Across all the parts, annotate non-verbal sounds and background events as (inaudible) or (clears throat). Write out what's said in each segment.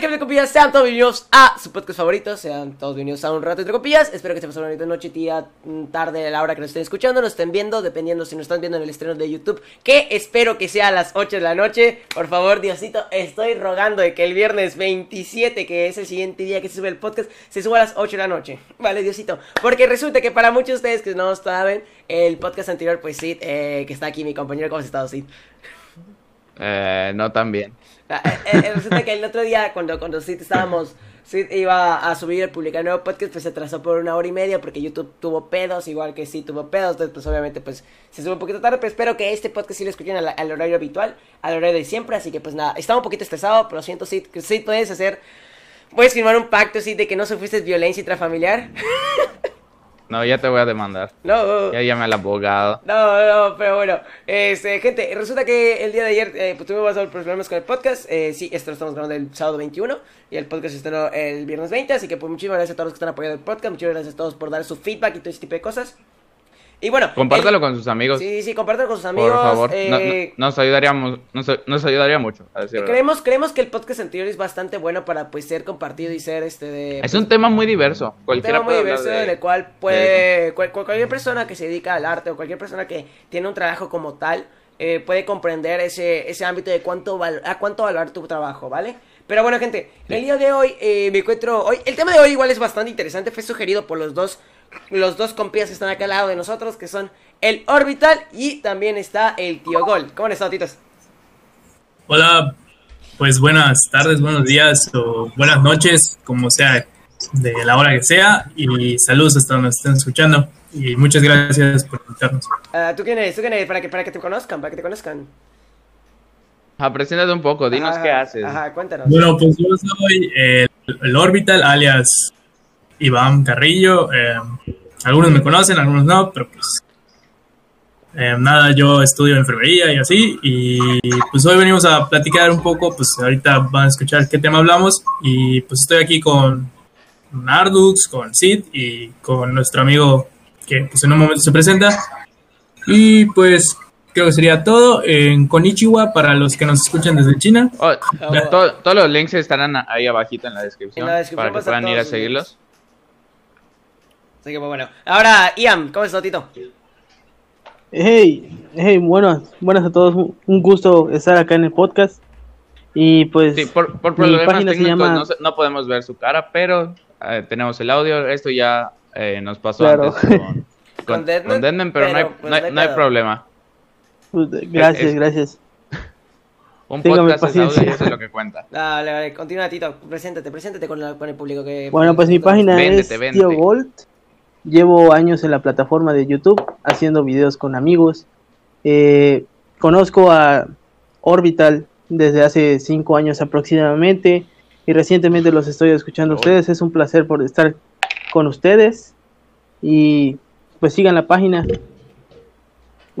que entre copillas, sean todos bienvenidos a su podcast favorito, sean todos bienvenidos a un rato entre copillas. Espero que estén pasando una bonita noche, día, mm, tarde, a la hora que nos estén escuchando, nos estén viendo, dependiendo si nos están viendo en el estreno de YouTube, que espero que sea a las 8 de la noche. Por favor, Diosito, estoy rogando de que el viernes 27, que es el siguiente día que se sube el podcast, se suba a las 8 de la noche. Vale, Diosito. Porque resulta que para muchos de ustedes que no saben, el podcast anterior, pues Sid, eh, que está aquí mi compañero, ¿cómo has estado, Sid? Eh, no tan bien. Ah, eh, eh, resulta que el otro día, cuando, cuando Sid estábamos, Sid iba a subir, el publicar nuevo podcast, pues se atrasó por una hora y media porque YouTube tuvo pedos, igual que Sid tuvo pedos, entonces pues obviamente pues se sube un poquito tarde, pero espero que este podcast sí lo escuchen al, al horario habitual, al horario de siempre, así que pues nada, estaba un poquito estresado, pero siento Sid, que Sid puedes hacer, puedes firmar un pacto, Sid, de que no sufriste violencia intrafamiliar. (laughs) No, ya te voy a demandar. No, Ya llame al abogado. No, no, pero bueno, este, gente, resulta que el día de ayer eh, pues, tuvimos problemas con el podcast. Eh, sí, esto lo estamos grabando el sábado 21 y el podcast se estrenó el viernes 20. Así que, pues, muchísimas gracias a todos los que están apoyando el podcast. Muchas gracias a todos por dar su feedback y todo ese tipo de cosas. Y bueno, Compártelo el- con sus amigos. Sí, sí, compártelo con sus amigos. por favor. Eh, no- nos, ayudaríamos, nos, nos ayudaría mucho. A decir verdad. creemos, creemos que el podcast anterior es bastante bueno para pues ser compartido y ser este de. Es un tema muy diverso. un tema muy diverso de- en el cual puede cual- cual- cualquier persona que se dedica al arte o cualquier persona que tiene un trabajo como tal eh, puede comprender ese, ese ámbito de cuánto val- a cuánto valorar tu trabajo, ¿vale? Pero bueno, gente, el día de hoy eh, me encuentro hoy el tema de hoy igual es bastante interesante, fue sugerido por los dos los dos compías que están acá al lado de nosotros, que son el Orbital y también está el Tío Gol. ¿Cómo han estado, titos? Hola, pues buenas tardes, buenos días o buenas noches, como sea, de la hora que sea, y saludos hasta donde estén escuchando. Y muchas gracias por invitarnos. Ah, ¿Tú quién eres? ¿Tú quién eres? Para que, para que te conozcan, para que te conozcan. Ah, preséntate un poco, dinos Ajá, qué haces. Ajá, cuéntanos. Bueno, pues yo soy el, el Orbital, alias Iván Carrillo. eh, algunos me conocen, algunos no, pero pues eh, nada, yo estudio enfermería y así. Y pues hoy venimos a platicar un poco, pues ahorita van a escuchar qué tema hablamos. Y pues estoy aquí con Ardux, con Sid y con nuestro amigo que pues en un momento se presenta. Y pues creo que sería todo. En Konichiwa para los que nos escuchan desde China. Oh, to- todos los links estarán ahí abajito en la descripción, En la descripción para que puedan ir a los seguirlos. Así que pues, bueno. Ahora, Ian, ¿cómo estás, Tito? Hey, hey, buenas, buenas a todos. Un- gusto estar acá en el podcast. Y pues, Sí, por, por problemas técnicos llama- no, podemos ver su cara, pero eh, tenemos el audio. Esto ya eh, nos pasó Claro. antes con, con, (laughs) Con Deadman, con Deadman, pero, no hay, pues, no hay- no hay no hay pedo. problema. pues, gracias, es- gracias. (laughs) Un Téngame podcast es audio y paciencia. eso es lo que cuenta. (laughs) Dale, vale, continúa, Tito. Preséntate, preséntate con, la- con el público que... Bueno, pues mi página Véndete, es véndete. Tío Gold. Llevo años en la plataforma de YouTube haciendo videos con amigos. Eh, conozco a Orbital desde hace cinco años aproximadamente y recientemente los estoy escuchando a ustedes. Es un placer por estar con ustedes y pues sigan la página.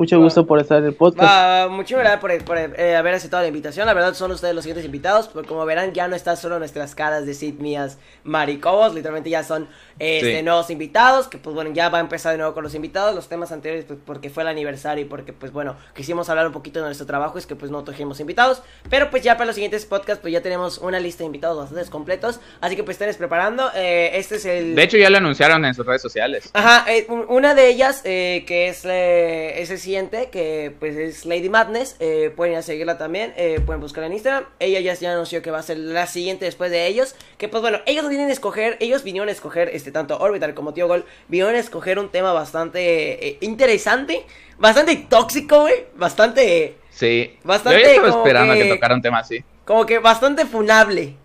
Mucho gusto por estar en el podcast. Va, muchísimas gracias por, por, eh, haber aceptado la invitación. La verdad son ustedes los siguientes invitados. Pero como verán, ya no están solo nuestras caras de Sid mías maricobos. Literalmente ya son este, Sí. nuevos invitados. Que pues bueno, ya va a empezar de nuevo con los invitados. Los temas anteriores, pues porque fue el aniversario y porque pues bueno, quisimos hablar un poquito de nuestro trabajo. Es que pues no trajimos invitados. Pero pues ya para los siguientes podcasts, pues ya tenemos una lista de invitados bastante completos. Así que pues estén preparando. Eh, este es el. De hecho, ya lo anunciaron en sus redes sociales. Ajá, eh, un- una de ellas, eh, que es, eh, es el siguiente, que pues es Lady Madness, eh, pueden ir a seguirla también, eh, pueden buscarla en Instagram, ella ya, ya anunció que va a ser la siguiente después de ellos, que pues bueno, ellos vienen a escoger, ellos vinieron a escoger, este, tanto Orbital como Tío Gol, vinieron a escoger un tema bastante eh, interesante, bastante tóxico, güey, bastante, Sí. Bastante Yo ya estaba como esperando que- que... tocara un tema así. como que bastante funable.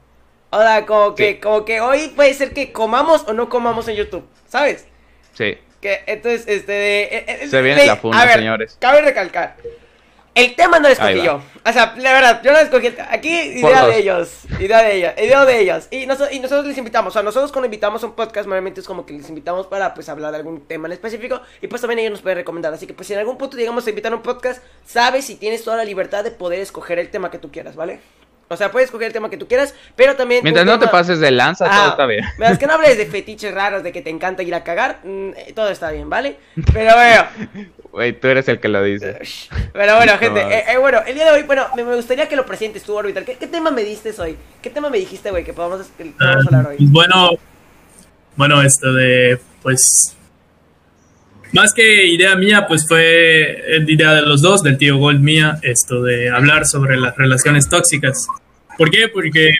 O sea, como que, Sí. como que hoy puede ser que comamos o no comamos en YouTube, ¿sabes? Sí. Que entonces, este. de- eh, eh, Se viene de- la funda, a ver, señores. Cabe recalcar. El tema no lo escogí yo. O sea, la verdad, yo no lo escogí. Aquí, idea de ellos. Idea de ellos. Idea de ellos. Y, noso- y nosotros les invitamos. O sea, nosotros cuando invitamos a un podcast, normalmente es como que les invitamos para pues hablar de algún tema en específico. Y pues también ellos nos pueden recomendar. Así que pues si en algún punto llegamos a invitar a un podcast, sabes si tienes toda la libertad de poder escoger el tema que tú quieras, ¿vale? O sea, puedes escoger el tema que tú quieras, pero también. Mientras no te pases de lanza, Ah, todo está bien. (laughs) Mientras que no hables de fetiches raros, de que te encanta ir a cagar, mm, eh, todo está bien, ¿vale? Pero bueno, (laughs) Güey, tú eres el que lo dice. (laughs) Pero bueno, No gente, eh, eh, bueno, el día de hoy, bueno, me, me gustaría que lo presentes tú, Orbital. ¿Qué, qué tema me diste hoy? ¿Qué tema me dijiste, güey, que podamos, que podamos hablar hoy? Pues bueno, bueno, esto de, pues, más que idea mía, pues fue idea de los dos, del tío Gold mía, esto de hablar sobre las relaciones tóxicas. ¿Por qué? Porque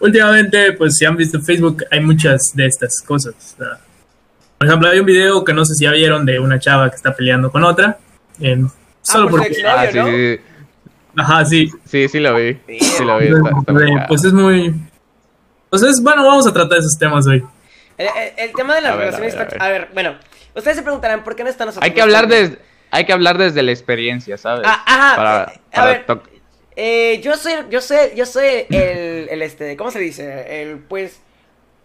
últimamente, pues si han visto en Facebook, hay muchas de estas cosas. por ejemplo, hay un video que no sé si ya vieron de una chava que está peleando con otra. en- solo por su porque... Ah, sí, ¿no? sí, Ajá, sí. sí, sí lo vi. Sí lo vi. está- está Eh, muy pues es muy... Pues es, bueno, vamos a tratar esos temas hoy. El, el- el tema de las A ver, relaciones a ver. A ver, bueno, ustedes se preguntarán por qué no están nosotros. Hay que hablar desde, hay que hablar desde la experiencia, ¿sabes? Ah, ajá, Para, eh, a para ver. Eh, yo soy, yo soy, yo soy (clears throat) el, el este, ¿cómo se dice? El, pues,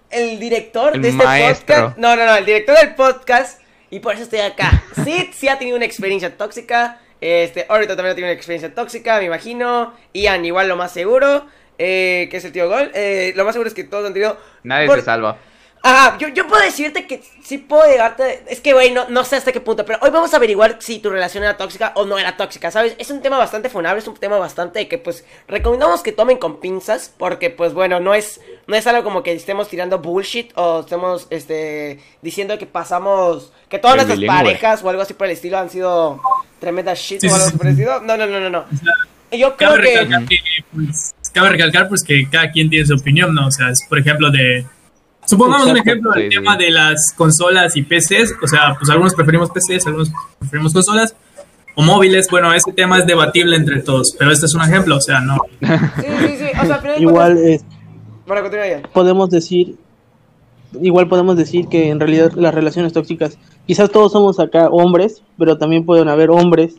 el director El de este maestro. podcast. No, no, no, el director del podcast y por eso estoy acá. (laughs) Sí, sí ha tenido una experiencia tóxica. Este, ahorita también ha tenido una experiencia tóxica, me imagino. Ian, igual lo más seguro. Eh, que es el tío Gol. Eh, lo más seguro es que todos han tenido. Nadie por- se salva. Ajá, yo, yo puedo decirte que sí puedo llegarte. Es que, güey, no, no sé hasta qué punto. Pero hoy vamos a averiguar si tu relación era tóxica o no era tóxica, ¿sabes? Es un tema bastante funable, es un tema bastante que, pues, recomendamos que tomen con pinzas. Porque, pues, bueno, no es, no es algo como que estemos tirando bullshit o estemos, este, diciendo que pasamos. Que todas El nuestras bilingüe. parejas o algo así por el estilo han sido tremendas shit Sí, o algo sí. así por el estilo. No, no, no, no, no. Yo creo Cabe que. recalcar, que, pues, cabe recalcar pues que cada quien tiene su opinión, ¿no? O sea, es, por ejemplo, de... Supongamos un ejemplo del Sí, tema sí. de las consolas y PCs, o sea, pues algunos preferimos PCs, algunos preferimos consolas o móviles, bueno, ese tema es debatible entre todos, pero este es un ejemplo, o sea, no. Sí, sí, sí. O sea, de Igual es, Bueno, continúa ya. podemos decir, igual podemos decir que en realidad las relaciones tóxicas, quizás todos somos acá hombres, pero también pueden haber hombres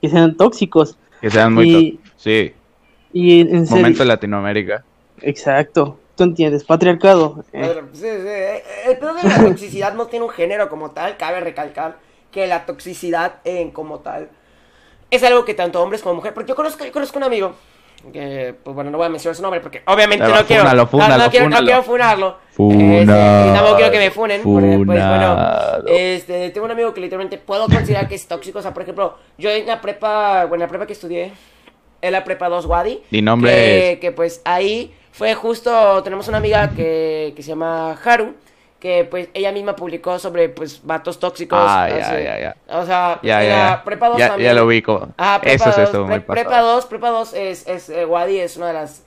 que sean tóxicos. Que sean muy Y- Sí, Y en serio, momento de Latinoamérica. exacto, tú entiendes, patriarcado. eh, Bueno, sí, sí. El pedo de la (laughs) toxicidad no tiene un género como tal. Cabe recalcar que la toxicidad en como tal es algo que tanto hombres como mujeres. Porque yo conozco, yo conozco un amigo que, pues bueno, no voy a mencionar su nombre porque obviamente Ya, no quiero. fúnalo, no- no, fúnalo, quiero, no quiero funarlo. Funado. Este, y tampoco quiero que me funen. Porque, pues bueno, este, tengo un amigo que literalmente puedo considerar que es tóxico. O sea, por ejemplo, yo en la prepa, bueno, en la prepa que estudié, en la prepa 2 Wadi. Di nombres. Que, que, pues ahí fue justo, tenemos una amiga que, que se llama Haru, que pues ella misma publicó sobre pues vatos tóxicos. Ah, ya, ya, ya. O sea, Ya, ya, ya. prepa 2 Ya- también. ya lo ubico. Ah, prepa Eso sí 2, estuvo muy pre- Prepa pasado. 2, prepa 2 es, es eh, Wadi es una de las,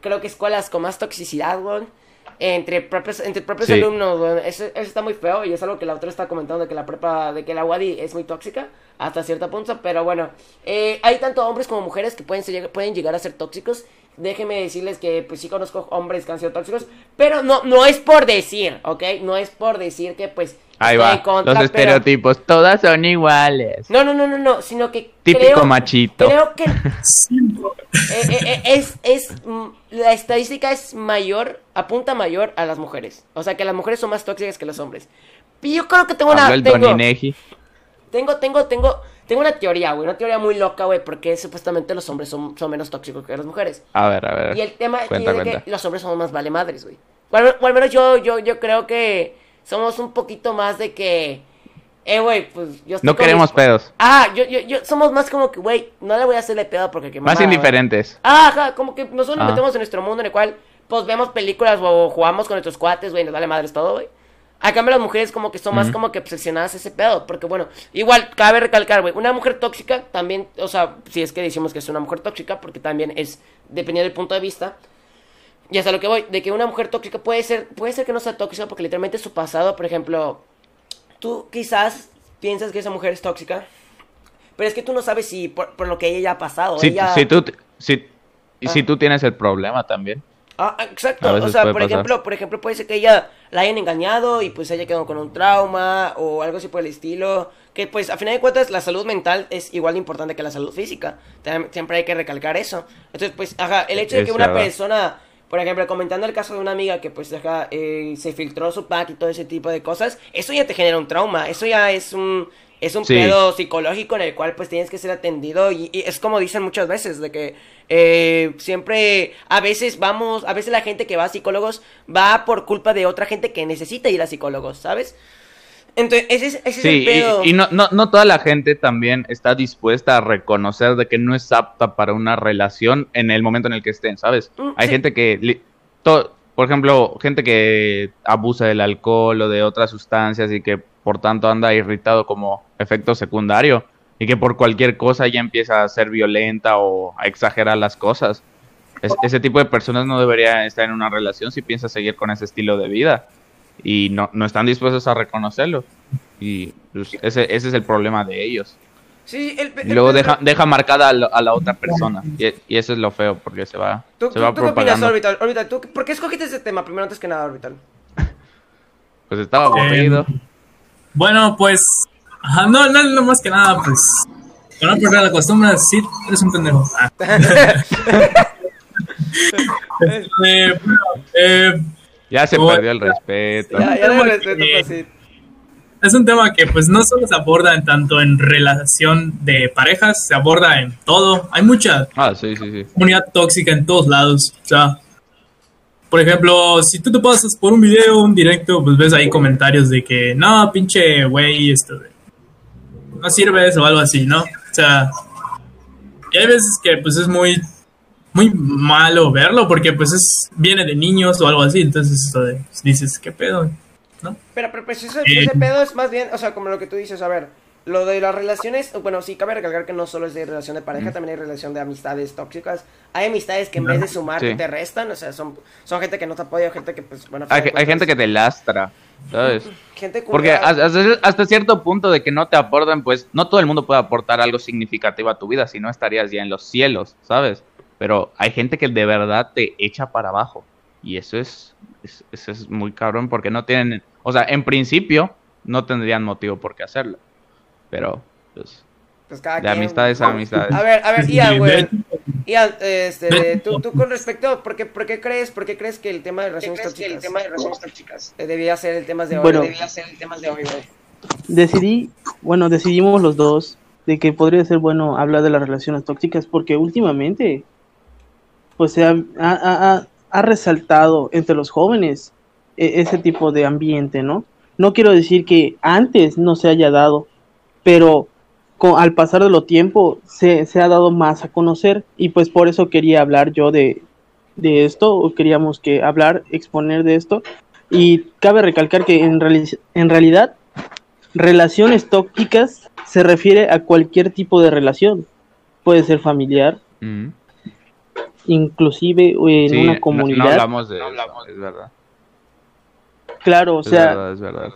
creo que escuelas con más toxicidad, weón. Entre propios, entre propios Sí. alumnos. Eso, eso está muy feo y es algo que la otra está comentando, de que la prepa, de que la Wadi es muy tóxica hasta cierto punto, pero bueno, eh, hay tanto hombres como mujeres que pueden, ser- pueden llegar a ser tóxicos. Déjenme decirles que pues sí conozco hombres que han sido tóxicos, pero no, no es por decir, ¿ok? No es por decir que pues... Ahí va. contra, Los pero- estereotipos. Todas son iguales. No, no, no, no, no, sino que... Típico creo- machito. Creo que (laughs) eh, eh, eh, es, es, mm, la estadística es mayor, apunta mayor a las mujeres. O sea, que las mujeres son más tóxicas que los hombres. Y yo creo que tengo una... El tengo, Doninegi. tengo, tengo, tengo, tengo una teoría, güey, una teoría muy loca, güey, porque supuestamente los hombres son, son menos tóxicos que las mujeres. A ver, a ver. Y el tema Cuenta, es que los hombres somos más vale madres, güey. O al, o al menos yo, yo, yo creo que somos un poquito más de que... Eh, güey, pues yo estoy No queremos mis- pedos. Ah, yo, yo, yo, somos más como que, güey, no le voy a hacerle pedo porque que Más indiferentes. Ah, ajá, como que nosotros nos Ah. metemos en nuestro mundo en el cual, pues vemos películas o jugamos con nuestros cuates, güey, nos vale madres todo, güey. A cambio, las mujeres como que son más como que obsesionadas a ese pedo, porque bueno, igual cabe recalcar, güey, una mujer tóxica también, o sea, si es que decimos que es una mujer tóxica, porque también es, dependiendo del punto de vista, y hasta lo que voy, de que una mujer tóxica puede ser, puede ser que no sea tóxica, porque literalmente su pasado, por ejemplo, tú quizás piensas que esa mujer es tóxica, pero es que tú no sabes si por, por lo que ella ya ha pasado, Si, ella... si tú, si, y si Ah. tú tienes el problema también. Ah, exacto. O sea, por pasar. ejemplo, por ejemplo, puede ser que ella la hayan engañado y pues ella quedó con un trauma o algo así por el estilo. Que pues a final de cuentas la salud mental es igual de importante que la salud física. Siempre hay que recalcar eso. Entonces, pues, ajá, el hecho de que una persona, por ejemplo, comentando el caso de una amiga que pues ajá, eh, se filtró su pack y todo ese tipo de cosas, eso ya te genera un trauma. Eso ya es un es un Sí. pedo psicológico en el cual pues tienes que ser atendido y, y es como dicen muchas veces de que eh, siempre a veces vamos a veces la gente que va a psicólogos va por culpa de otra gente que necesita ir a psicólogos sabes Entonces, ese es, ese es Sí, el y, pedo. y no, no, no toda la gente también está dispuesta a reconocer de que no es apta para una relación en el momento en el que estén, ¿sabes? Mm, Hay sí. gente que, to- por ejemplo, gente que abusa del alcohol o de otras sustancias y que por tanto anda irritado como efecto secundario y que por cualquier cosa ya empieza a ser violenta o a exagerar las cosas. Es- ese tipo de personas no debería estar en una relación si piensa seguir con ese estilo de vida y no, no están dispuestos a reconocerlo. Y pues, ese, ese es el problema de ellos. Sí, el, Y el- luego deja, deja marcada a, la- a la otra persona. Y, y eso es lo feo, porque se va, ¿Tú, se tú- va tú qué opinas, propagando. Orbital? Orbital, ¿tú, ¿por qué escogiste ese tema? Primero, antes que nada, Orbital. (laughs) Pues estaba aburrido. Bueno, pues. Ajá, no, no, no más que nada, pues. Para no perder la costumbre, sí, eres un pendejo. Ah. (laughs) (laughs) Eh, bueno, eh, Ya se perdió el respeto. Ya, ya tema respeto, que- pues sí. es un tema que pues no solo se aborda en tanto en relación de parejas, se aborda en todo. Hay mucha Ah, sí, sí, sí. comunidad tóxica en todos lados. O sea, por ejemplo, si tú te pasas por un video, un directo, pues ves ahí comentarios de que no, pinche güey, esto no sirves o algo así, ¿no? O sea, y hay veces que pues es muy muy malo verlo porque pues es viene de niños o algo así, entonces esto de, dices, ¿qué pedo? ¿No? Pero, pero pues ese, Eh. ese pedo es más bien, o sea, como lo que tú dices, a ver, lo de las relaciones, bueno, sí, cabe recalcar que no solo es de relación de pareja, también hay relación de amistades tóxicas. Hay amistades que en vez de sumarte Sí. te restan, o sea, son, son gente que no te apoya, gente que, pues, bueno, Hay, hay gente que te lastra, ¿sabes? (laughs) Gente Porque hasta- hasta cierto punto de que no te aportan, pues no todo el mundo puede aportar algo significativo a tu vida, si no estarías ya en los cielos, ¿sabes? Pero hay gente que de verdad te echa para abajo. Y eso es, es- eso es muy cabrón porque no tienen, o sea, en principio no tendrían motivo por qué hacerlo. Pero, pues, Pues cada de quien- amistades a amistades. A ver, a ver, Ian, güey. Ian, este, de- tú, tú con respecto, ¿por qué, por qué crees, por qué crees que el tema de relaciones tóxicas eh, debía ser el tema de hoy? Bueno. debía ser el tema de hoy, güey. decidí, bueno, decidimos los dos de que podría ser bueno hablar de las relaciones tóxicas porque últimamente, pues se ha, ha- ha- resaltado entre los jóvenes e- ese tipo de ambiente, ¿no? No quiero decir que antes no se haya dado, pero con, al pasar de los tiempo se, se ha dado más a conocer y pues por eso quería hablar yo de, de esto, o queríamos que hablar, exponer de esto. Y cabe recalcar que en, reali- en realidad relaciones tóxicas se refiere a cualquier tipo de relación. Puede ser familiar, Ujú. Inclusive en Sí, una no- comunidad. No, hablamos de eso, es verdad. claro, o Es sea, verdad, es verdad.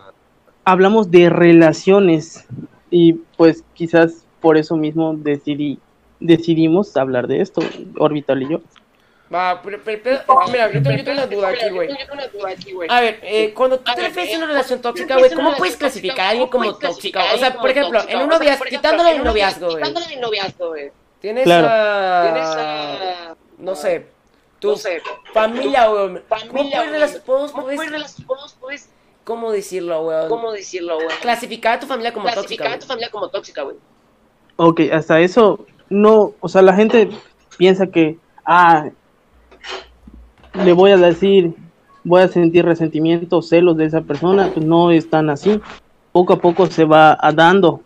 hablamos de relaciones y pues quizás por eso mismo decidí decidimos hablar de esto, Orbital y yo. Va, pero, pero, pero, mira, yo tengo, yo tengo una duda aquí, güey. A ver, eh, cuando tú te refieres a una relación tóxica, güey, ¿cómo puedes clasificar a alguien como tóxica? O sea, por ejemplo, en un noviazgo, quitándole el noviazgo, güey. Tienes Claro. a... No sé, tu familia, güey. ¿Cómo puedes, rela- puedes- puedes- ¿Cómo decirlo, güey? ¿Cómo decirlo, güey? Clasificar a tu familia como tóxica, Clasificar a tu familia como tóxica, güey. Ok, hasta eso no, o sea, la gente piensa que, ah, le voy a decir, voy a sentir resentimiento, celos de esa persona, pues no es tan así. Poco a poco se va a dando.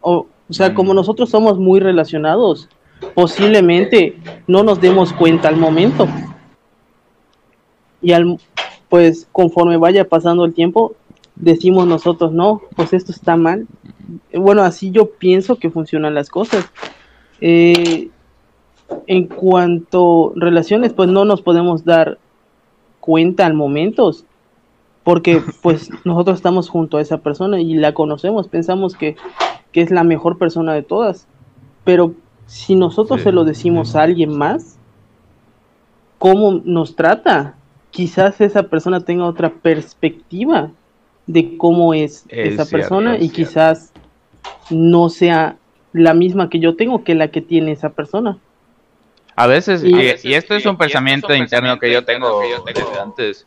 O, o sea, como Mm. nosotros somos muy relacionados, posiblemente no nos demos cuenta al momento. Y al, pues conforme vaya pasando el tiempo, decimos nosotros, no, pues esto está mal. Bueno, así yo pienso que funcionan las cosas. Eh, en cuanto a relaciones, pues no nos podemos dar cuenta al momento, porque pues (laughs) nosotros estamos junto a esa persona y la conocemos, pensamos que, que es la mejor persona de todas, pero si nosotros Sí. se lo decimos a alguien más, ¿cómo nos trata? Quizás esa persona tenga otra perspectiva de cómo es, Es esa cierto, persona es y cierto. quizás no sea la misma que yo tengo que la que tiene esa persona. A veces, Y- esto es un pensamiento interno que yo tengo desde antes,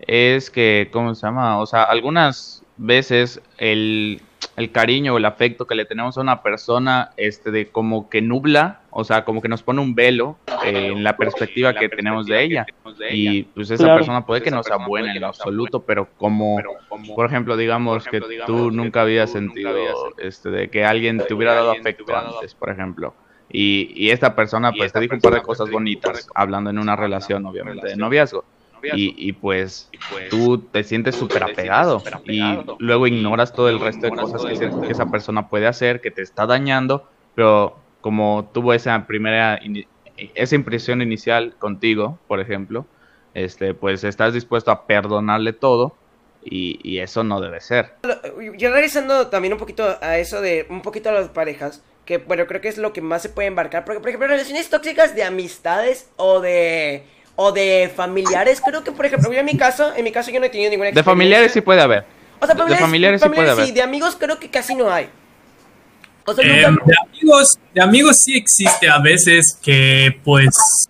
es que, ¿cómo se llama? O sea, algunas veces el, el cariño o el afecto que le tenemos a una persona, este, de como que nubla, o sea, como que nos pone un velo eh, en la perspectiva que tenemos de ella. y pues esa Claro. persona puede que no sea buena en lo absoluto, pero como, por ejemplo, digamos que tú nunca habías sentido este de que alguien te hubiera dado afecto antes, por ejemplo. Y, y esta persona pues te dijo un par de cosas bonitas, hablando en una relación obviamente de noviazgo. Y, y pues tú te sientes súper apegado y luego ignoras todo el resto de cosas que, que esa persona puede hacer, que te está dañando, pero como tuvo esa primera, esa impresión inicial contigo, por ejemplo, este, pues estás dispuesto a perdonarle todo y, y eso no debe ser. Yo regresando también un poquito a eso de un poquito a las parejas, que bueno, creo que es lo que más se puede embarcar, porque por ejemplo, relaciones tóxicas de amistades o de o de familiares, creo que por ejemplo, yo en mi caso, en mi caso yo no he tenido ninguna De experiencia. familiares sí puede haber. O sea, de familiares, familiares sí puede haber. de amigos creo que casi no hay. O sea, Eh, nunca- de amigos, de amigos sí existe a veces que pues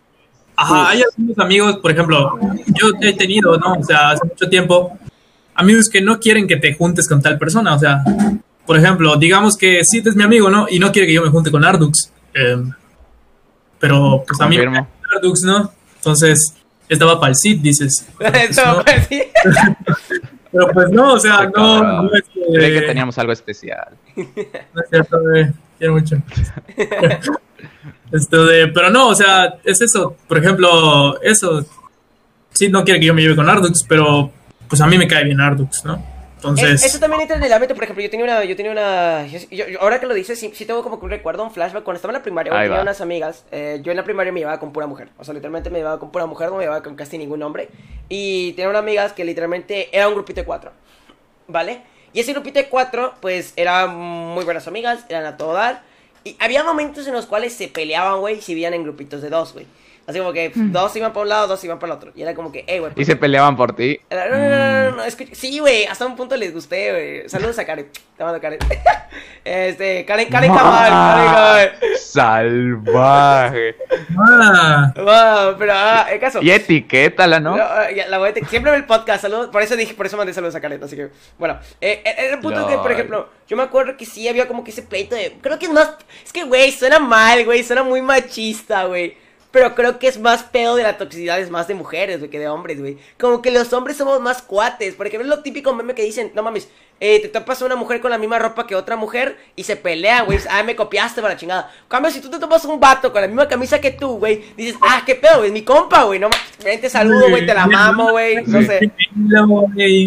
ajá, hay algunos amigos, por ejemplo, yo he tenido, ¿no? O sea, hace mucho tiempo, amigos que no quieren que te juntes con tal persona, o sea, por ejemplo, digamos que sí es mi amigo, ¿no? Y no quiere que yo me junte con Ardux. eh, pero pues a mí Ardux, ¿no? Entonces, estaba para el Cid, dices. (laughs) Eso, No, pues, (laughs) sí. pero pues no, o sea, no, no es que- Creí que teníamos algo especial. (laughs) No es cierto, bebé. Quiero mucho. Esto de, pero no, o sea, es eso. Por ejemplo, eso. Sí, no quiere que yo me lleve con Ardux, pero pues a mí me cae bien Ardux, ¿no? Entonces, Es- eso también entra en el ámbito, por ejemplo, yo tenía una, yo tenía una, yo- yo- yo- ahora que lo dices, sí, sí tengo como que un recuerdo, un flashback, cuando estaba en la primaria, yo Ahí tenía va. unas amigas, eh, yo en la primaria me llevaba con pura mujer, o sea, literalmente me llevaba con pura mujer, no me llevaba con casi ningún hombre, y tenía unas amigas que literalmente era un grupito de cuatro, ¿vale? Y ese grupito de cuatro, pues, eran muy buenas amigas, eran a todo dar, y había momentos en los cuales se peleaban, güey, y se veían en grupitos de dos, güey. Así como que dos iban para un lado, dos iban para el otro. Y era como que, hey, güey. Y se peleaban por ti. no, no, no, no, no, no, escucha- Sí, güey, hasta un punto les gusté, güey. Saludos a Karen. Te mando Karen. (laughs) Este, Karen, Karen Cabal, Karen Cabal. Salvaje. ah, Wow, pero, ah, el caso. Y etiquétala, ¿no? Ah, la voy a te- siempre ve el podcast, saludos, por eso dije, por eso mandé saludos a Karen, así que, bueno, eh, eh, el punto que, por ejemplo, yo me acuerdo que sí había como que ese pleito de, creo que es más, es que, güey, suena mal, güey, suena muy machista, güey, pero creo que es más pedo de la toxicidad, es más de mujeres, güey, que de hombres, güey, como que los hombres somos más cuates, por ejemplo, es lo típico meme que dicen, no mames, eh, te topas a una mujer con la misma ropa que otra mujer y se pelean, güey, ah, me copiaste para la chingada, cambio, si tú te topas un vato con la misma camisa que tú, güey, dices, ah, qué pedo, güey, es mi compa, güey, no mames, ven, te saludo, güey, te la (laughs) mamo, güey, no sé.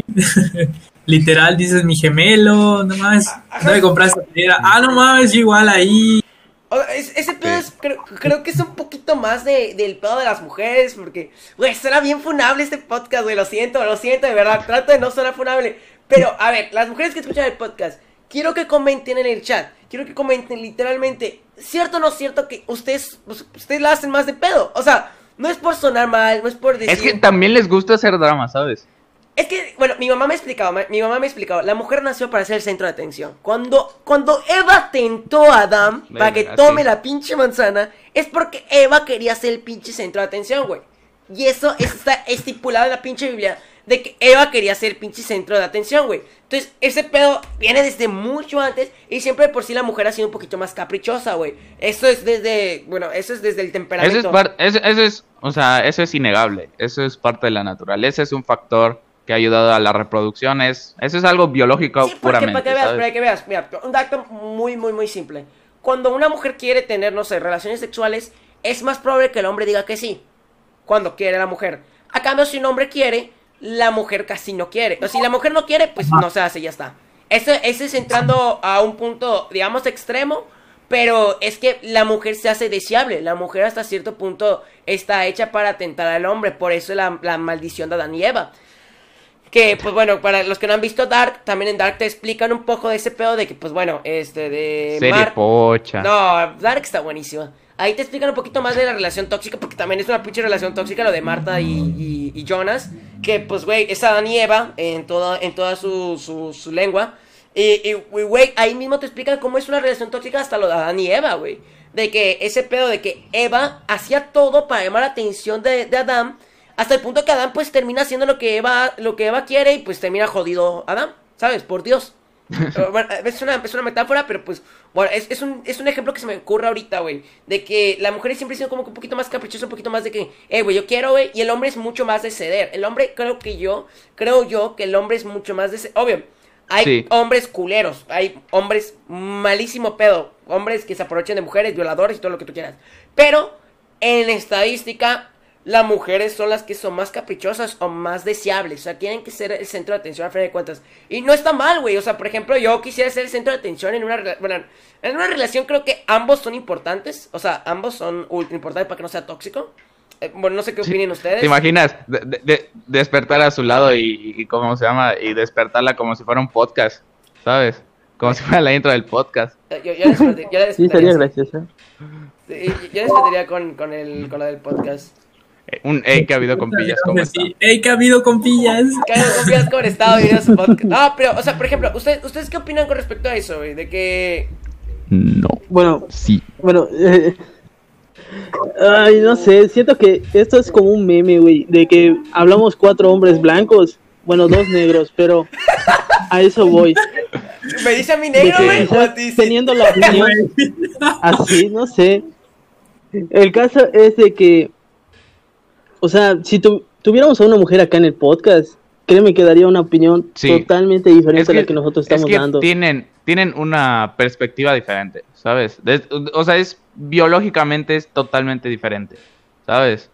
(laughs) Literal, dices mi gemelo, no más. No me compraste playera. Ah, no mames, yo igual ahí. O sea, es- ese pedo es, creo, creo que es un poquito más de, del pedo de las mujeres, porque, güey, suena bien funable este podcast, güey, lo siento, lo siento, de verdad, trato de no sonar funable. Pero, a ver, las mujeres que escuchan el podcast, quiero que comenten en el chat, quiero que comenten literalmente, cierto o no cierto que ustedes, pues, ustedes la hacen más de pedo. O sea, no es por sonar mal, no es por decir... Es que también les gusta hacer drama, ¿sabes? Es que, bueno, mi mamá me explicaba, mi mamá me explicaba, la mujer nació para ser el centro de atención. Cuando, cuando Eva tentó a Adán para que tome la pinche manzana, es porque Eva quería ser el pinche centro de atención, güey. Y eso está estipulado en la pinche Biblia, de que Eva quería ser el pinche centro de atención, güey. Entonces, ese pedo viene desde mucho antes y siempre por sí la mujer ha sido un poquito más caprichosa, güey. Eso es desde, bueno, eso es desde el temperamento. Eso es, eso es, o sea, eso es innegable. Eso es parte de la naturaleza. Es un factor que ha ayudado a la reproducción. Es, eso es algo biológico Sí, porque puramente. para que veas, ¿sabes? para que veas, mira, un dato muy, muy, muy simple. Cuando una mujer quiere tener, no sé, relaciones sexuales, es más probable que el hombre diga que sí. Cuando quiere la mujer. A cambio, si un hombre quiere, la mujer casi no quiere. O si la mujer no quiere, pues no se hace, ya está. Eso, eso es entrando a un punto, digamos, extremo. Pero es que la mujer se hace deseable. La mujer hasta cierto punto está hecha para atentar al hombre. Por eso la, la maldición de Adán y Eva. Que, pues bueno, para los que no han visto Dark, también en Dark te explican un poco de ese pedo de que, pues bueno, este, de... Serie Mar- pocha. No, Dark está buenísima. Ahí te explican un poquito más de la relación tóxica, porque también es una pinche relación tóxica lo de Marta y, y- y Jonas. Que, pues, güey, es Adán y Eva en toda, en toda su, su, su lengua. Y, y, güey, ahí mismo te explican cómo es una relación tóxica hasta lo de Adán y Eva, güey. De que ese pedo de que Eva hacía todo para llamar la atención de, de Adán. Hasta el punto que Adán, pues, termina haciendo lo que Eva, lo que Eva quiere y, pues, termina jodido Adán, ¿sabes? Por Dios. (laughs) Bueno, es, una, es una metáfora, pero pues, bueno, es, es, un, es un ejemplo que se me ocurre ahorita, güey. De que la mujer siempre ha sido como que un poquito más caprichosa, un poquito más de que, eh, güey, yo quiero, güey. Y el hombre es mucho más de ceder. El hombre, creo que yo, creo yo que el hombre es mucho más de ceder. Obvio, hay Sí. hombres culeros, hay hombres malísimo pedo, hombres que se aprovechan de mujeres, violadores y todo lo que tú quieras. Pero, en estadística, las mujeres son las que son más caprichosas o más deseables. O sea, tienen que ser el centro de atención a fin de cuentas. Y no está mal, güey. O sea, por ejemplo, yo quisiera ser el centro de atención en una, bueno, en una relación. Creo que ambos son importantes. O sea, ambos son ultra importantes para que no sea tóxico. Eh, bueno, no sé qué opinen ustedes. ¿Te imaginas de- de- de- despertar a su lado y, y cómo se llama? Y despertarla como si fuera un podcast, ¿sabes? Como si fuera la intro del podcast. Eh, Yo, yo la despertaría- yo la Sí, sería gracioso. Sí, yo despertaría con, con, el, con la del podcast. Un hey que ha habido con pillas, ¿cómo está? Sí. ¡Ey, que ha habido con pillas! Cada confías con estado de video su podcast. No, pero, o sea, por ejemplo, ¿ustedes, ¿ustedes qué opinan con respecto a eso, güey? De que. No, Bueno, sí. bueno, eh, ay, no sé, siento que esto es como un meme, güey, de que hablamos cuatro hombres blancos, bueno, dos negros, pero a eso voy. ¿Me dice a mi negro, que güey? Teniendo la opinión (laughs) así, no sé. El caso es de que, o sea, si tu- tuviéramos a una mujer acá en el podcast, créeme que daría una opinión Sí. totalmente diferente a la que nosotros es estamos que dando. Tienen, tienen una perspectiva diferente, ¿sabes? De- o sea, es biológicamente es totalmente diferente, ¿sabes?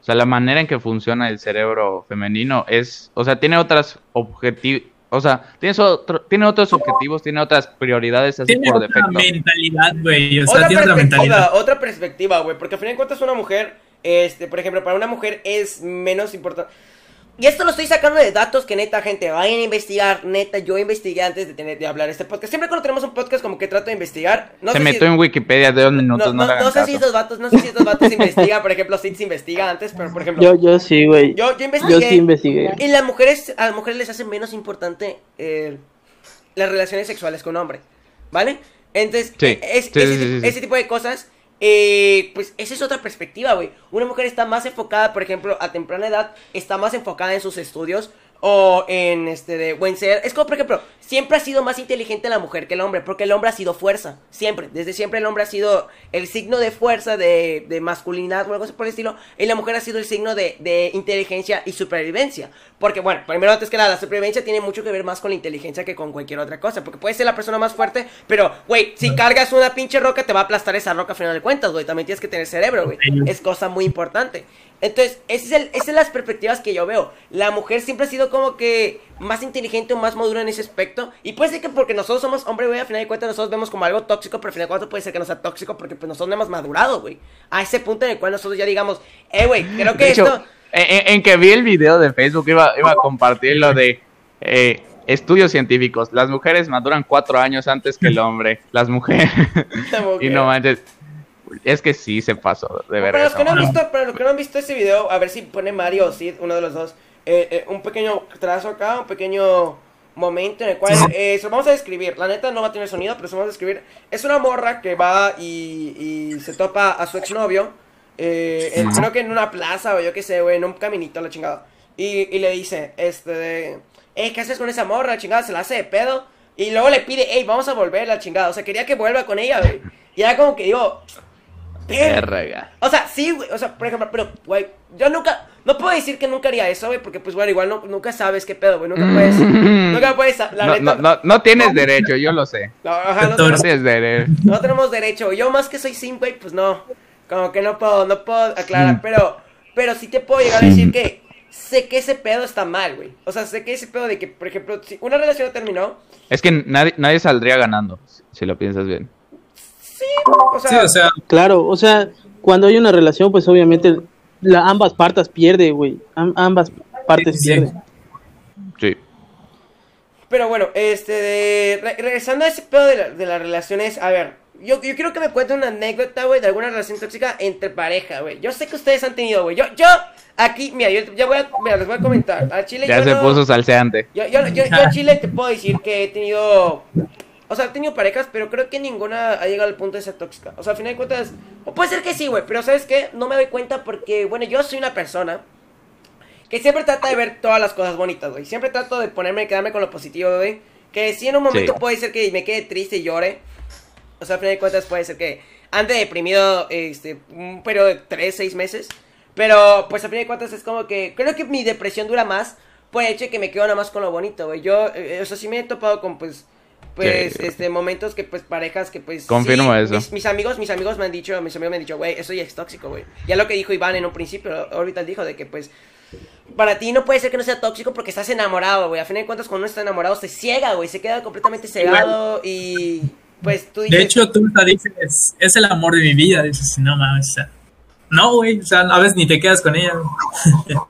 O sea, la manera en que funciona el cerebro femenino es, o sea, tiene otras objetivos, o sea, tiene, otro- tiene otros objetivos, tiene otras prioridades así Tiene por otra defecto. mentalidad, güey. O sea, Otra tiene otra mentalidad. perspectiva, otra perspectiva, güey. Porque al final de cuentas, una mujer, este, por ejemplo, para una mujer es menos importante. Y esto lo estoy sacando de datos que neta, gente, vayan a investigar. Neta, yo investigué antes de, tener, de hablar este podcast. Siempre cuando tenemos un podcast, como que trato de investigar. No Se sé si- metió en Wikipedia de dos minutos, No, no, no, no sé si estos vatos, no sé si estos vatos investigan, por ejemplo, Sid se investiga antes, pero por ejemplo, Yo, yo sí, güey. yo, yo Yo investigué. sí investigué. Y las mujeres, a las mujeres les hace menos importante eh, las relaciones sexuales con un hombre, ¿vale? Entonces, Sí, eh, es- sí, ese, sí, tipo- sí, sí. ese tipo de cosas, eh, pues esa es otra perspectiva, güey. Una mujer está más enfocada, por ejemplo, a temprana edad, está más enfocada en sus estudios o en este de buen ser. Es como, por ejemplo, siempre ha sido más inteligente la mujer que el hombre, porque el hombre ha sido fuerza, siempre. Desde siempre el hombre ha sido el signo de fuerza, de, de masculinidad o algo así por el estilo, y la mujer ha sido el signo de, de inteligencia y supervivencia. Porque, bueno, primero antes que nada, la supervivencia tiene mucho que ver más con la inteligencia que con cualquier otra cosa, porque puedes ser la persona más fuerte, pero, güey, si cargas una pinche roca, te va a aplastar esa roca a final de cuentas, güey. También tienes que tener cerebro, güey. Es cosa muy importante. Entonces, ese es el, esas son las perspectivas que yo veo. La mujer siempre ha sido como que más inteligente o más madura en ese aspecto. Y puede ser que porque nosotros somos hombre, güey, a final de cuentas nosotros vemos como algo tóxico, pero al final de cuentas puede ser que no sea tóxico porque pues nosotros no hemos madurado, güey. A ese punto en el cual nosotros ya digamos, eh, güey, creo que De esto... en, en- en que vi el video de Facebook iba, iba a compartir lo de eh, estudios científicos. Las mujeres maduran cuatro años antes que el hombre. Las mujeres. (laughs) (laughs) y no manches. Es que sí se pasó de para ver los que no han visto, para los que no han visto ese video, a ver si pone Mario o Sid, uno de los dos, eh, eh, un pequeño trazo acá, un pequeño momento en el cual eh, se lo vamos a describir. La neta no va a tener sonido, pero se lo vamos a describir. Es una morra que va y, y se topa a su exnovio, eh, en- creo que en una plaza o yo qué sé, güey, en un caminito, la chingada. Y, y le dice, este, eh, ¿qué haces con esa morra? La chingada se la hace de pedo. Y luego le pide, hey, vamos a volver, la chingada. O sea, quería que vuelva con ella, güey. Y era como que digo, O sea, sí, güey. O sea, por ejemplo, pero, güey, yo nunca. No puedo decir que nunca haría eso, güey, porque, pues, bueno, igual no, nunca sabes qué pedo, güey. Nunca puedes. (laughs) nunca puedes. La No, neta. no, no, no tienes derecho, yo lo sé. no, ajá, no, Doctor. No tienes derecho. no tenemos derecho. Yo, más que soy sim, güey, pues no. Como que no puedo, no puedo aclarar. Sim. Pero, pero sí te puedo llegar a decir que sé que ese pedo está mal, güey. O sea, sé que ese pedo de que, por ejemplo, si una relación terminó. Es que nadie, nadie saldría ganando, si lo piensas bien. O sea, Sí, o sea, Claro, o sea, cuando hay una relación, pues obviamente la, ambas partes pierden, güey. Am- ambas partes Sí, pierden. Sí. Pero bueno, este, de- re- regresando a ese pedo de, la- de las relaciones, a ver, yo, yo quiero que me cuenten una anécdota, güey, de alguna relación tóxica entre pareja, güey. Yo sé que ustedes han tenido, güey. Yo, yo, aquí, mira, yo, yo voy a, mira, les voy a comentar. A Chile Ya yo se no- puso salseante. Yo, yo, yo, yo a Chile te puedo decir que he tenido. O sea, he tenido parejas, pero creo que ninguna ha llegado al punto de ser tóxica. O sea, al final de cuentas. O puede ser que sí, güey, pero ¿sabes qué? No me doy cuenta porque, bueno, yo soy una persona que siempre trata de ver todas las cosas bonitas, güey. Siempre trato de ponerme, quedarme con lo positivo, güey. Que sí en un momento Sí. puede ser que me quede triste y llore. O sea, a fin de cuentas puede ser que ande deprimido este, un periodo de 3, 6 meses. Pero pues a fin de cuentas es como que creo que mi depresión dura más por el hecho de que me quedo nada más con lo bonito, güey. Yo, eh, o sea, sí me he topado con pues... Pues, Sí. este, momentos que, pues, parejas que, pues... Confirmo sí, eso. Mis, mis amigos, mis amigos me han dicho, mis amigos me han dicho, güey, eso ya es tóxico, güey. Ya lo que dijo Iván en un principio, Orbital dijo de que, pues, para ti no puede ser que no sea tóxico porque estás enamorado, güey. A fin de cuentas, cuando uno está enamorado, se ciega, güey. Se queda completamente cegado y, pues, tú dices... De hecho, tú dices, es el amor de mi vida. Dices, no mames, o sea, no, güey, o sea, a veces ni te quedas con ella. güey. (laughs)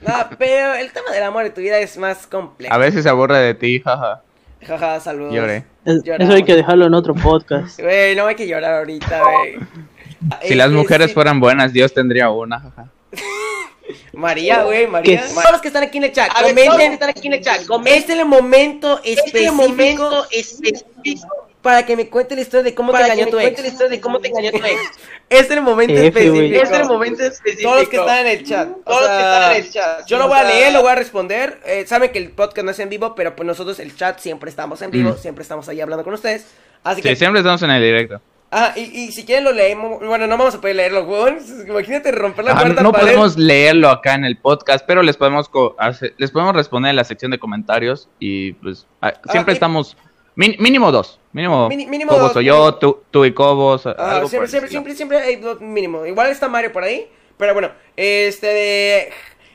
No, pero el tema del amor de tu vida es más complejo. A veces se aburre de ti, jaja. Jaja, saludos. Lloré. Es- eso hay que dejarlo en otro podcast. Güey, no hay que llorar ahorita, güey. (laughs) Si las Este, mujeres fueran buenas, Dios tendría una, jaja. (laughs) María, güey, María. ¿Qué? Todos los que están aquí en el chat, comenten. están aquí en el chat, comenten Este es el momento este específico momento específico para que me cuente la historia de cómo te para que engañó me tu ex. la historia de cómo te engañó tu ex. Este (laughs) es el momento F, específico. Es el momento específico. Todos los que están en el chat. O Todos los que están en el chat. Yo lo voy a leer, lo voy a responder. Eh, saben que el podcast no es en vivo, pero pues nosotros el chat siempre estamos en vivo, Mm. siempre estamos ahí hablando con ustedes. Así Sí, que, siempre estamos en el directo. ah, y, y si quieren lo leemos. Bueno, no vamos a poder leerlo, weón. (laughs) Imagínate romper la Ah, cuarta no pared. podemos leerlo acá en el podcast, pero les podemos co- hacer- les podemos responder en la sección de comentarios y pues ah, siempre y- estamos min- mínimo dos, mínimo, Mini- mínimo Cobos dos, o yo, tú, tú y Cobos, Ah, algo siempre, el siempre, siempre, siempre hay dos mínimo. Igual está Mario por ahí. Pero bueno, este de.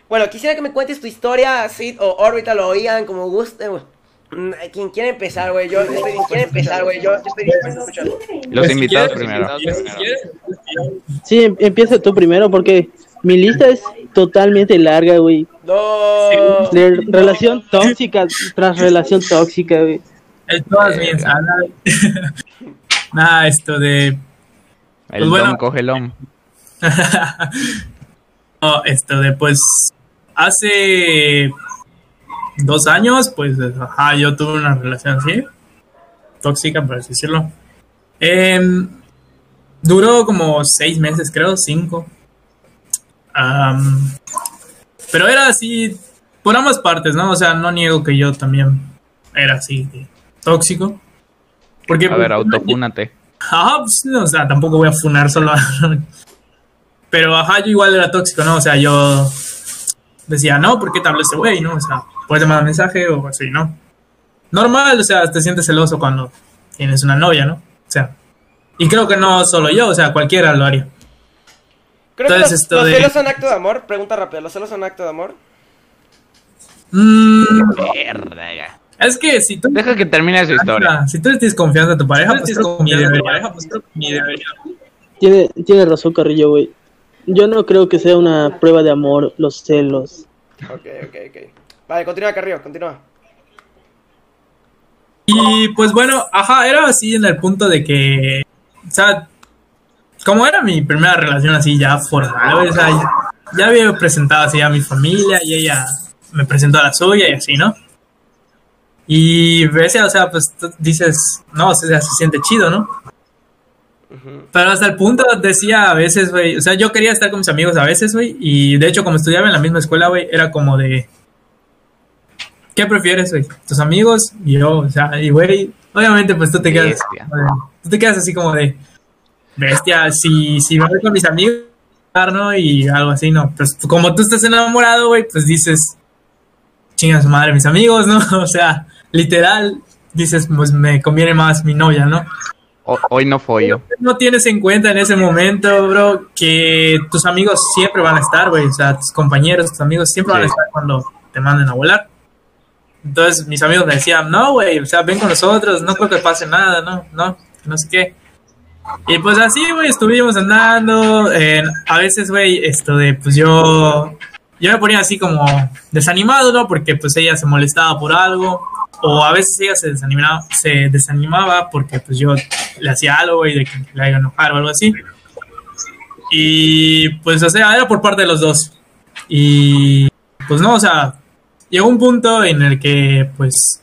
Bueno, quisiera que me cuentes tu historia, Sid o Orbital o Ian, como guste. Mm, Quien quiere empezar, güey. Yo estoy dispuesto a empezar, güey. Yo estoy dispuesto a escuchar. Los invitados primero. Sí, em- empieza tú primero porque mi lista es totalmente larga, güey. No. De relación tóxica tras relación tóxica, güey. Es todas mi ensalada. (laughs) Nada, esto de. El Pues bueno. Coge el (laughs) no, esto de pues. Hace dos años, pues, ajá, yo tuve una relación así. Tóxica, por así decirlo. Em, duró como seis meses, creo, cinco. Pero era así, por ambas partes, ¿no? O sea, no niego que yo también era así, de tóxico. Porque, A ver, pues, autofúnate. Ajá, pues, no, o sea, tampoco voy a funar solo. a- (laughs) Pero ajá, yo igual era tóxico, ¿no? O sea, yo decía, no, ¿por qué te habló este güey? ¿No? O sea, puedes mandar mensaje o así, ¿no? Normal, o sea, te sientes celoso cuando tienes una novia, ¿no? O sea, y creo que no solo yo, o sea, cualquiera lo haría. Creo que los, esto los de- celos son acto de amor. Pregunta rápida. ¿Los celos son acto de amor? Mm, Verga. Es que si tú, Deja que termine su historia. si tú le tienes confianza a tu pareja, pues creo que ni debería. Ni debería. Tiene, tiene razón, Carrillo, güey. Yo no creo que sea una prueba de amor los celos. Ok, ok, ok. Vale, continúa, Carrillo, continúa. Y pues bueno, ajá, era así en el punto de que, o sea, como era mi primera relación así ya formal, o sea, ya, ya había presentado así a mi familia y ella me presentó a la suya y así, ¿no? Y ves, o sea, pues dices, no, o sea, se siente chido, ¿no? Pero hasta el punto decía a veces, güey, o sea, yo quería estar con mis amigos a veces, güey, y de hecho como estudiaba en la misma escuela, güey, era como de, ¿qué prefieres, güey? ¿Tus amigos y yo? O sea, y güey, obviamente pues tú te quedas, de- tú te quedas así como de, bestia, si, si voy con mis amigos, ¿no? Y algo así, ¿no? Pues como tú estás enamorado, güey, pues dices, chinga su madre, mis amigos, ¿no? (laughs) O sea, literal, dices, pues me conviene más mi novia, ¿no? Hoy no follo. no tienes en cuenta en ese momento, bro, que tus amigos siempre van a estar, güey. O sea, tus compañeros, tus amigos siempre van a estar cuando te manden a volar. Entonces mis amigos me decían, no, güey, o sea, ven con nosotros, no creo que pase nada, no, no, no sé qué. Y pues así, güey, estuvimos andando. eh, a veces, güey, esto de, pues yo, yo me ponía así como desanimado, ¿no? Porque pues ella se molestaba por algo. O a veces ella se desanimaba, se desanimaba porque pues yo le hacía algo, güey, de que la iba a enojar o algo así. Y pues, o sea, era por parte de los dos. Y pues no, o sea, llegó un punto en el que pues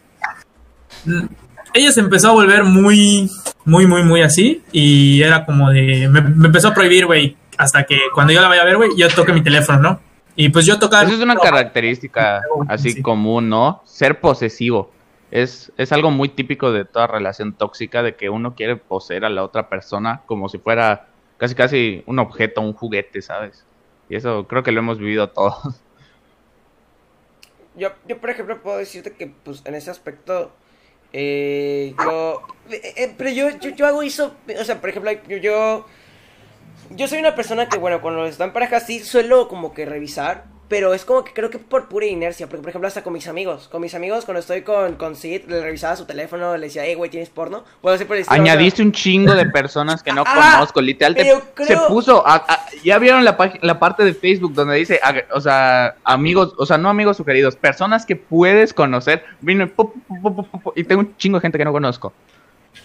ella se empezó a volver muy, muy, muy, muy así. Y era como de, me, me empezó a prohibir, güey, hasta que cuando yo la vaya a ver, güey, yo toque mi teléfono, ¿no? Y pues yo tocaba... Esa es una (laughs) característica así Sí. común, ¿no? Ser posesivo. Es, es algo muy típico de toda relación tóxica, de que uno quiere poseer a la otra persona como si fuera casi casi un objeto, un juguete, ¿sabes? Y eso creo que lo hemos vivido todos. (laughs) Yo, yo, por ejemplo, puedo decirte que, pues, en ese aspecto, eh, yo, eh, eh, pero yo, yo, yo hago eso, o sea, por ejemplo, yo, yo, soy una persona que, bueno, cuando estoy en pareja sí suelo como que revisar, pero es como que creo que por pura inercia, porque por ejemplo hasta con mis amigos, con mis amigos cuando estoy con, con Sid, le revisaba su teléfono, le decía, hey, güey, ¿tienes porno? Bueno, por el estilo, o sea, Añadiste un chingo de personas que no (laughs) Ah, conozco, literal. te- creo- Se puso, a- a- ya vieron la, la parte de Facebook donde dice, o sea, amigos, o sea, no amigos sugeridos, personas que puedes conocer. Vino y, pu- pu- pu- y tengo un chingo de gente que no conozco.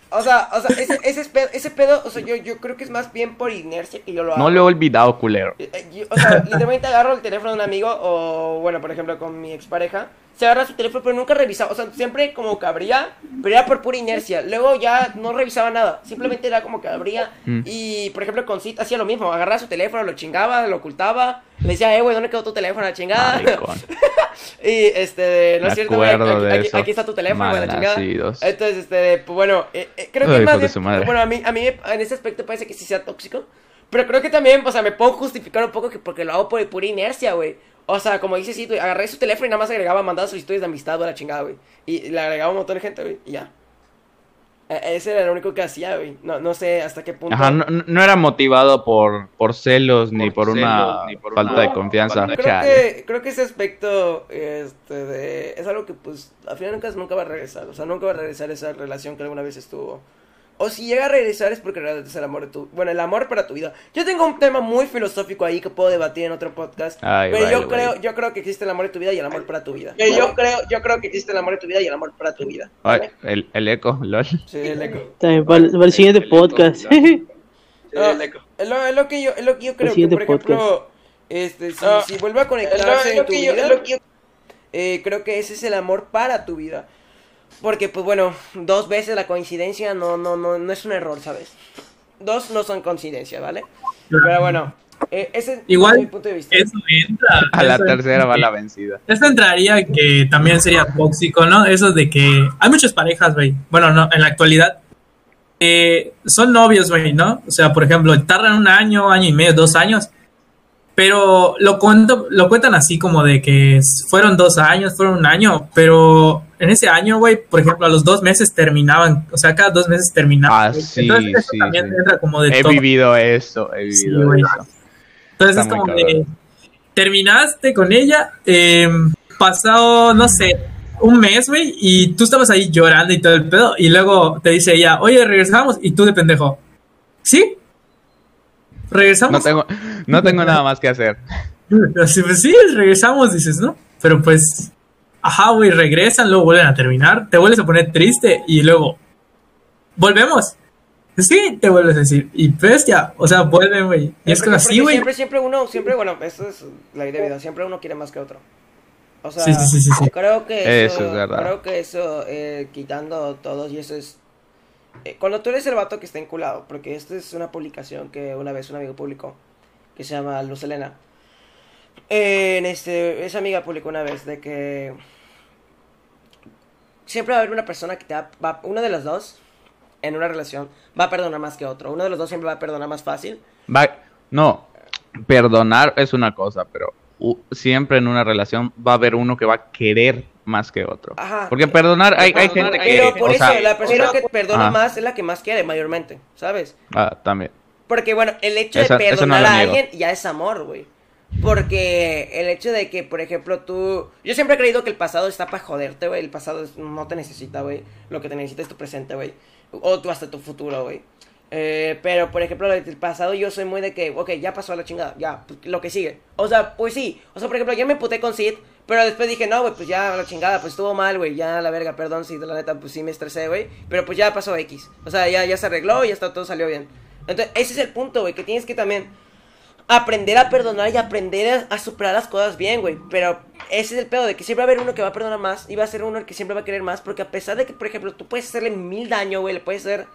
O sea, o sea, ese, ese, pedo, ese pedo, o sea, yo, yo creo que es más bien por inercia que yo lo hago. No lo he olvidado, culero. Eh, eh, yo- o sea, literalmente agarro el teléfono de un amigo o, bueno, por ejemplo, con mi expareja. Se agarra su teléfono, pero nunca revisaba. O sea, siempre como que abría, pero era por pura inercia. Luego ya no revisaba nada. Simplemente era como que abría. Mm. Y, por ejemplo, con Cita hacía lo mismo. Agarraba su teléfono, lo chingaba, lo ocultaba. Le decía, eh, güey, ¿dónde quedó tu teléfono? La chingada. (laughs) Y, este, no Me es cierto, güey. Aquí, está tu teléfono, güey, la chingada. Entonces, este, pues bueno, eh, eh, creo que Ay, es más bien- bueno, a mí, a mí en ese aspecto parece que sí sea tóxico. Pero creo que también, o sea, me puedo justificar un poco que porque lo hago por pura inercia, güey. O sea, como dice sí, güey, agarré su teléfono y nada más agregaba, mandaba sus historias de amistad, güey, la chingada, güey. Y le agregaba un montón de gente, güey, y ya. E- Ese era lo único que hacía, güey. No, no sé hasta qué punto. Ajá, no, no era motivado por, por celos ni por celos, una ni por falta una de confianza. falta de- Creo que, creo que ese aspecto este, de, es algo que, pues, al final nunca, nunca va a regresar. O sea, nunca va a regresar esa relación que alguna vez estuvo. O si llega a regresar es porque realmente es el amor de tu... Bueno, el amor para tu vida. Yo tengo un tema muy filosófico ahí que puedo debatir en otro podcast. Ay, pero vale, yo creo, yo creo que existe el amor de tu vida y el amor para tu vida. Pero yo creo, yo creo que existe el amor de tu vida y el amor para tu vida. Ay, el, el eco, lol. Sí, el eco. También para, el- para el siguiente podcast. Ah, es, lo, es lo que yo, es lo que yo creo que, siguiente por ejemplo, este, si, Ah, si vuelve a conectarse en lo tu que yo, vida... es lo que yo- Eh, creo que ese es el amor para tu vida. Porque, pues bueno, dos veces la coincidencia no, no, no, no es un error, ¿sabes? Dos no son coincidencias, ¿vale? Pero bueno, eh, ese es Igual, mi punto de vista. Eso entra. A la eso tercera va la vencida. Esto entraría que también sería tóxico, ¿no? Eso de que hay muchas parejas, güey. Bueno, no, en la actualidad. eh, son novios, güey, ¿no? O sea, por ejemplo, tardan un año, año y medio, dos años. Pero lo, cuento, lo cuentan así como de que fueron dos años, fueron un año. Pero en ese año, güey, por ejemplo, a los dos meses terminaban. O sea, cada dos meses terminaban. Ah, sí, Entonces, eso sí, también sí. entra como de He vivido eso, he Sí, vivido güey. eso. Entonces Está es como de, terminaste con ella, eh, pasado, no sé, un mes, güey, y tú estabas ahí llorando y todo el pedo, y luego te dice ella, oye, regresamos, y tú de pendejo, ¿sí? No ¿Regresamos? tengo, no tengo nada más que hacer. (laughs) Así, pues sí, regresamos, dices, ¿no? Pero pues, ajá, güey, regresan, luego vuelven a terminar, te vuelves a poner triste, y luego, volvemos. Sí, te vuelves a decir, y pues ya, o sea, vuelven, güey. Y es que así, güey. Siempre, siempre uno, siempre, bueno, eso es la idea de vida, siempre uno quiere más que otro. O sea, Sí, sí, sí, sí, sí. creo que eso, Eso es verdad. creo que eso, eh, quitando todos, y eso es... eh, cuando tú eres el vato que está enculado, porque esta es una publicación que una vez un amigo publicó, que se llama Luz Elena. En este, esa amiga publicó una vez de que siempre va a haber una persona que te va, va- una de las dos en una relación va a perdonar más que otro. Uno de los dos siempre va a perdonar más fácil. Va- no, perdonar es una cosa, pero siempre en una relación va a haber uno que va a querer más que otro. Ajá. Porque perdonar, hay, hay Perdonar, gente Pero que, por o eso sea, la persona pero- que perdona Ajá. más es la que más quiere mayormente, ¿sabes? ah, también. Porque bueno, el hecho Eso- de no perdonar a alguien ya es amor, güey. Porque el hecho de que, por ejemplo, tú... Yo siempre he creído que el pasado está para joderte, güey. El pasado no te necesita, güey. Lo que te necesita es tu presente, güey. O tú hasta tu futuro, güey. Eh, pero, por ejemplo, el pasado yo soy muy de que, ok, ya pasó la chingada, ya, pues, lo que sigue. O sea, pues sí. O sea, por ejemplo, yo me puté con Sid, pero después dije, no, güey, pues ya la chingada, pues estuvo mal, güey, ya la verga, perdón, Sid, la neta, pues sí me estresé, güey. Pero pues ya pasó X. O sea, ya, ya se arregló y ya está, todo salió bien. Entonces, ese es el punto, güey, que tienes que también aprender a perdonar y aprender a, a superar las cosas bien, güey. Pero ese es el pedo de que siempre va a haber uno que va a perdonar más y va a ser uno el que siempre va a querer más. Porque a pesar de que, por ejemplo, tú puedes hacerle mil daño, güey, le puedes hacer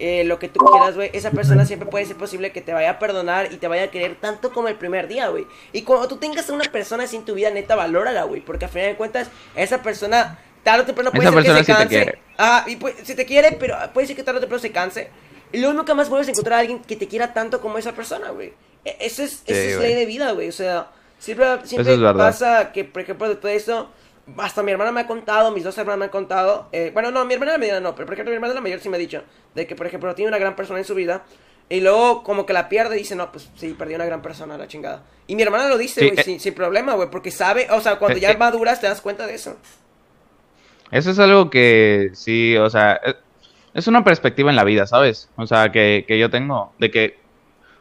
eh, lo que tú quieras, güey. Esa persona siempre puede ser posible que te vaya a perdonar y te vaya a querer tanto como el primer día, güey. Y cuando tú tengas a una persona así en tu vida, neta, valórala, güey. Porque al final de cuentas, esa persona tarde o temprano puede Esa ser que se sí te canse. quiere. Ah, y pues, si te quiere, pero puede ser que tarde o temprano se canse. Y luego nunca más vuelves a encontrar a alguien que te quiera tanto como esa persona, güey. E- Eso es, eso es ley de vida, güey. O sea, siempre, siempre es pasa que, por ejemplo, después de eso, hasta mi hermana me ha contado, mis dos hermanas me han contado. eh, bueno, no, mi hermana la mediana no, pero por ejemplo, mi hermana la mayor sí me ha dicho de que, por ejemplo, tiene una gran persona en su vida. Y luego, como que la pierde y dice, no, pues sí, perdí una gran persona, la chingada. Y mi hermana lo dice, Sí, güey, eh. sin, sin problema, güey, porque sabe, o sea, cuando Eh, ya eh. maduras te das cuenta de eso. Eso es algo que sí, o sea, es una perspectiva en la vida, ¿sabes? O sea, que, que yo tengo, de que,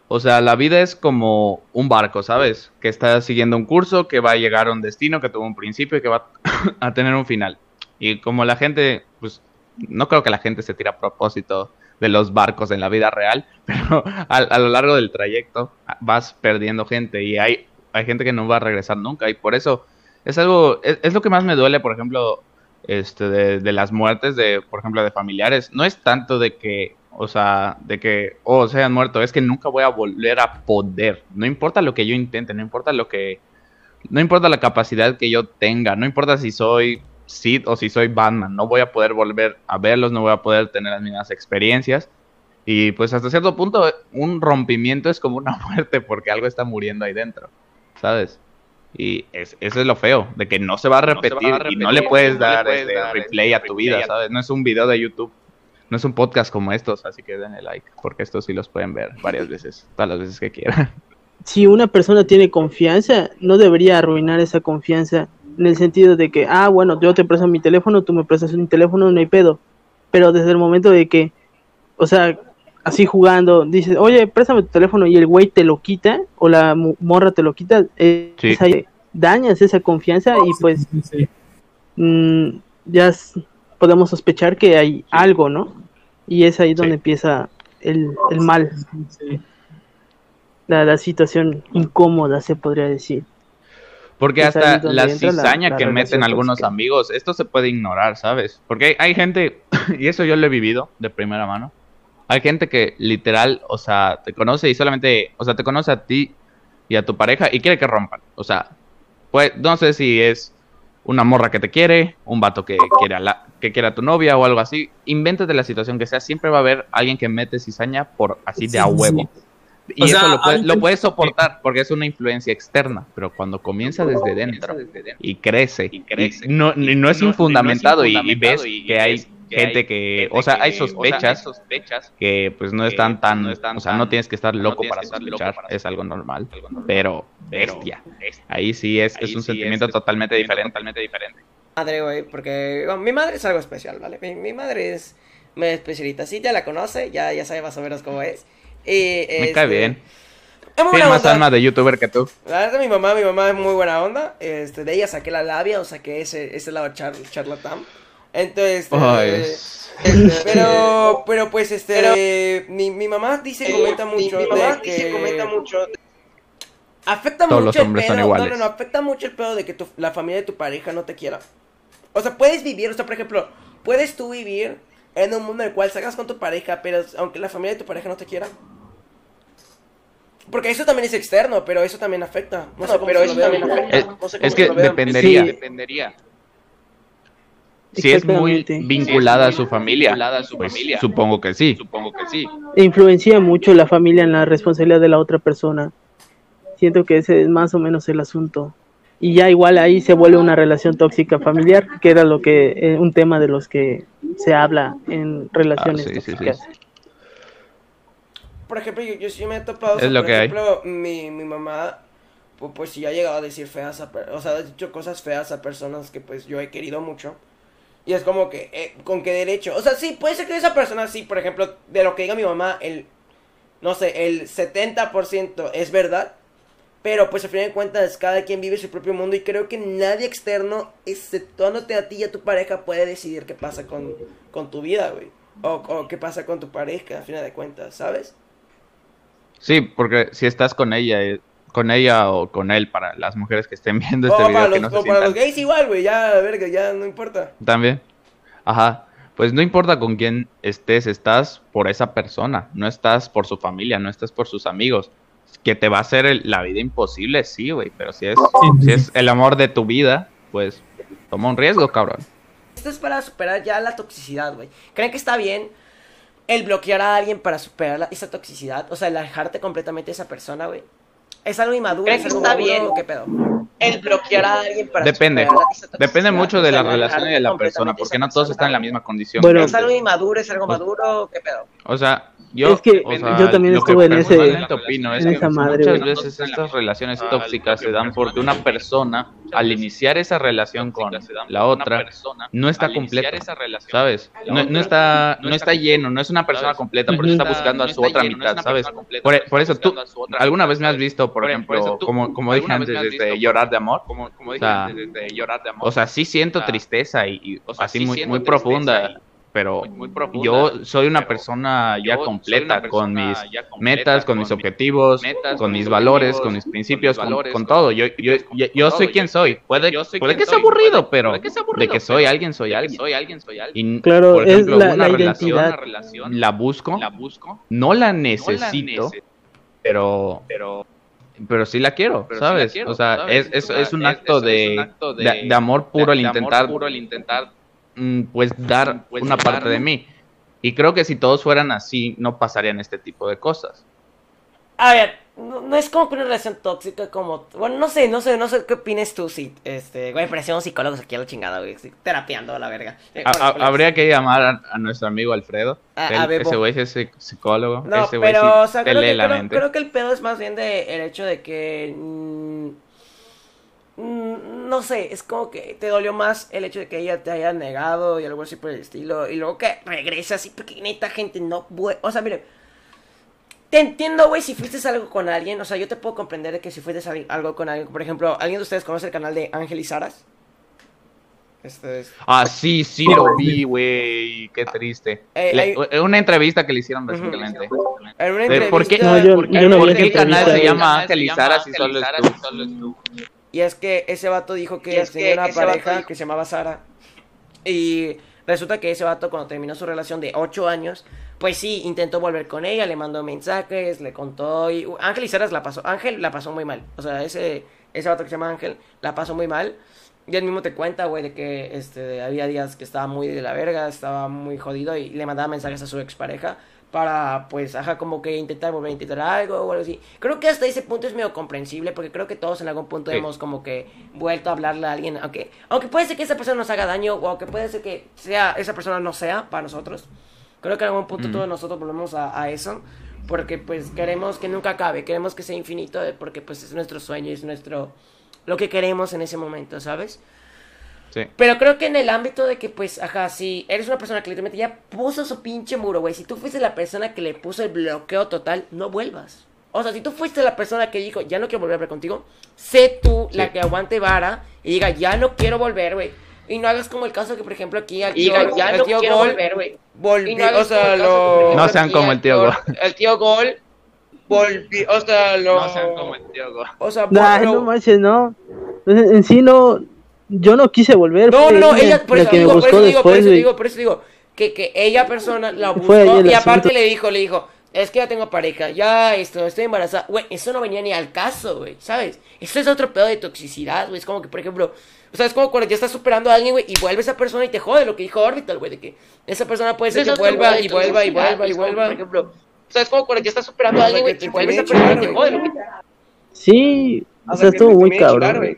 o sea, la vida es como un barco, ¿sabes? Que está siguiendo un curso, que va a llegar a un destino, que tuvo un principio y que va (coughs) a tener un final. Y como la gente, pues, no creo que la gente se tire a propósito de los barcos en la vida real, (laughs) pero a, a lo largo del trayecto vas perdiendo gente y hay, hay gente que no va a regresar nunca y por eso es algo, es, es lo que más me duele, por ejemplo, este, de, de las muertes de, por ejemplo, de familiares. No es tanto de que, o sea, de que, oh, se han muerto, es que nunca voy a volver a poder. No importa lo que yo intente, no importa lo que, no importa la capacidad que yo tenga, no importa si soy Sid o si soy Batman, no voy a poder volver a verlos, no voy a poder tener las mismas experiencias. Y pues hasta cierto punto un rompimiento es como una (laughs) muerte porque algo está muriendo ahí dentro, ¿sabes? Y es, eso es lo feo, de que no se va a repetir, y no le puedes dar este, replay a tu vida, ¿sabes? No es un video de YouTube, no es un podcast como estos, así que denle like, porque estos sí los pueden ver varias (laughs) veces, todas las veces que quieran. si una persona tiene confianza, no debería arruinar esa confianza en el sentido de que, ah, bueno, yo te presto mi teléfono, tú me prestas un teléfono, no hay pedo. Pero desde el momento de que, o sea, así jugando, dices, oye, préstame tu teléfono y el güey te lo quita, o la mu- morra te lo quita, eh, Sí. es ahí, dañas esa confianza y pues Sí, sí. mm, ya podemos sospechar que hay algo, ¿no? Y es ahí donde Sí. empieza el, el mal, Sí. la, la situación incómoda, se podría decir. Porque Es hasta la cizaña la que meten algunos amigos, esto se puede ignorar, ¿sabes? Porque hay, hay gente, (coughs) y eso yo lo he vivido de primera mano, hay gente que literal, o sea, te conoce y solamente, o sea, te conoce a ti y a tu pareja y quiere que rompan. O sea, pues no sé si es una morra que te quiere, un vato que quiere a, la, que quiere a tu novia o algo así. Invéntate la situación que sea, siempre va a haber alguien que mete cizaña por así de a huevo. Y O eso sea, lo, puedes, hay lo puedes soportar porque es una influencia externa, pero cuando comienza desde dentro y crece, y crece, no, no es infundamentado y, y ves que hay gente que, o sea, hay sospechas que pues no están tan, o sea, no tienes que estar loco para sospechar, es algo normal, pero bestia, ahí sí es, es un sentimiento totalmente diferente, totalmente diferente. madre, güey, porque bueno, mi madre es algo especial, ¿vale? Mi, mi madre es medio especialita. Sí, ya la conoce, ya, ya sabe más o menos cómo es. Y, Me cae este, bien. Es muy Tiene buena más onda. alma de youtuber que tú. La verdad, mi mamá, mi mamá es muy buena onda. Este, de ella saqué la labia, o saqué ese, ese lado char, charlatán. Entonces, este, (laughs) pero, pero pues, este, mi, mi mamá dice, comenta Mi- mucho mi mamá de dice, que comenta mucho afecta Todos mucho los el hombres pedo, son no, iguales. no, no, afecta mucho el pedo de que tu, la familia de tu pareja no te quiera. O sea, puedes vivir, o sea, por ejemplo, puedes tú vivir en un mundo en el cual salgas con tu pareja, pero aunque la familia de tu pareja no te quiera. Porque eso también es externo, pero eso también afecta. No pero eso también afecta. Es, No sé cómo es que Sí. dependería. Si es muy vinculada a su familia, pues, supongo que sí. Supongo que sí. influencia mucho la familia en la responsabilidad de la otra persona. Siento que ese es más o menos el asunto. Y ya igual ahí se vuelve una relación tóxica familiar, que era lo que eh, un tema de los que se habla en relaciones Ah, sí, sí, sí. tóxicas. Por ejemplo, yo, yo sí me he topado. o Es sea, lo por que hay. ejemplo, mi, mi mamá, pu- pues, sí ha llegado a decir feas a O sea, ha dicho cosas feas a personas que, pues, yo he querido mucho. Y es como que, eh, ¿con qué derecho? O sea, sí, puede ser que esa persona, sí, por ejemplo, de lo que diga mi mamá, el. No sé, el 70% es verdad. Pero, pues, al final de cuentas, cada quien vive su propio mundo. Y creo que nadie externo, exceptuándote a ti y a tu pareja, puede decidir qué pasa con, con tu vida, güey. O, o qué pasa con tu pareja, al final de cuentas, ¿sabes? Sí, porque si estás con ella, eh, con ella o con él, para las mujeres que estén (laughs) viendo este o video, para, que los, no se o para los sientan gays igual, güey, ya, verga, ya no importa. también. Ajá. Pues no importa con quién estés, estás por esa persona, no estás por su familia, no estás por sus amigos. Que te va a hacer el- la vida imposible, sí, güey, pero si es, Sí, si es el amor de tu vida, pues toma un riesgo, cabrón. Esto es para superar ya la toxicidad, güey. ¿Creen que está bien el bloquear a alguien para superar la- esa toxicidad? O sea, el alejarte completamente de esa persona, güey. ¿Es algo inmaduro? ¿Creen ¿Es algo está maduro bien? o qué pedo? El bloquear a alguien para Depende. Depende mucho de la relación y de la persona, porque no todos están en la misma condición. Bueno. ¿Es algo inmaduro? ¿Es algo maduro? ¿Qué pedo? O sea, yo, Es que o sea, yo también estuve en ese- opino es en que esa madre, muchas güey. veces estas relaciones tóxicas se dan porque una persona al iniciar esa relación con la otra no está completa, ¿sabes? No, no está no está lleno, no es una persona completa, por eso está buscando a su otra mitad, ¿sabes? Por, por eso tú alguna vez me has visto, por ejemplo, como como dije antes de llorar de amor, o sea, o sea, sí siento tristeza y, y así muy muy profunda, pero yo soy una persona ya completa con mis metas, con mis objetivos, con mis valores, con mis principios, con, con todo. Yo, yo, yo, yo soy quien soy. Puede, puede que sea aburrido, pero de que soy alguien, soy alguien. Y, Claro, por es ejemplo, la- una la relación, identidad. la busco, no la necesito, pero pero sí la quiero, ¿sabes? O sea, es, es, es un acto de, de, de amor puro al intentar, mm, pues, dar una parte de mí. Y creo que si todos fueran así, no pasarían este tipo de cosas. A ver, no, no es como que una relación tóxica como... Bueno, no sé, no sé, no sé qué opinas tú si... Este, güey, parecemos psicólogos aquí a la chingada, güey. Terapeando a la verga. Eh, habría que llamar a, a nuestro amigo Alfredo. Bebo. ese güey es psic- psicólogo. No, ese pero, sí o sea, creo que, la creo- mente. creo que el pedo es más bien de el hecho de que... mm, no sé, es como que te dolió más el hecho de que ella te haya negado y algo así por el estilo. Y luego que regresas porque neta gente no... O sea, mire... Te entiendo, güey, si fuiste algo con alguien. O sea, yo te puedo comprender de que si fuiste al- algo con alguien. Por ejemplo, ¿alguien de ustedes conoce el canal de Ángel y Saras? Este es... Ah, sí, sí lo vi, güey. Qué triste. Eh, Le- hay- eh, Una entrevista que le hicieron recientemente. En una De ¿Por qué, No, yo- por qué- yo no vi por qué el canal se llama Ángel y Sara si solo es tú? Y es que ese vato dijo Y que tenía una vato pareja que se llamaba Sara. Y resulta que ese vato cuando terminó su relación de 8 años, pues sí, intentó volver con ella, le mandó mensajes, le contó y Ángel y Sara la pasó, Ángel la pasó muy mal. O sea, ese ese vato que se llama Ángel la pasó muy mal. Y él mismo te cuenta, güey, de que este había días que estaba muy de la verga, estaba muy jodido y le mandaba mensajes a su expareja para pues ajá como que intentar volver a intentar algo o algo así. Creo que hasta ese punto es medio comprensible porque creo que todos en algún punto Sí. hemos como que vuelto a hablarle a alguien, aunque aunque puede ser que esa persona nos haga daño o aunque puede ser que sea esa persona no sea para nosotros. Creo que en algún punto Mm. todos nosotros volvemos a, a eso porque pues queremos que nunca acabe, queremos que sea infinito eh, porque pues es nuestro sueño, es nuestro lo que queremos en ese momento, ¿sabes? Sí. Pero creo que en el ámbito de que, pues, ajá, si eres una persona que literalmente ya puso su pinche muro, güey. Si tú fuiste la persona que le puso el bloqueo total, no vuelvas. O sea, si tú fuiste la persona que dijo, ya no quiero volver a hablar contigo, sé tú la que aguante vara y diga, ya no quiero volver, güey. Y no hagas como el caso que, por ejemplo, aquí al tío, diga, ya al no tío quiero Gol volver, güey. no o sea, como el que, lo... ejemplo, No sean como el tío Gol. El tío Gol volvió, o sea, lo... el tío Go. O sea, Nah, no manches, no. En sí no. Yo no quise volver. No, no, ella ella, por eso digo, por eso digo, por después, eso digo, por eso digo, que, que ella persona la buscó y aparte le dijo, le dijo, es que ya tengo pareja, ya esto, estoy embarazada, güey, eso no venía ni al caso, güey, ¿sabes? Eso es otro pedo de toxicidad, güey, es como que, por ejemplo, o sea, es como cuando ya estás superando a alguien, güey, y vuelve esa persona y te jode lo que dijo Orbital, güey, de que esa persona puede ser Eso que vuelva y vuelva y vuelva y vuelva. Por ejemplo, o sea, es como cuando ya estás superando a alguien, güey, y vuelve esa persona y te jode lo que Sí, o sea, estuvo muy cabrón. güey.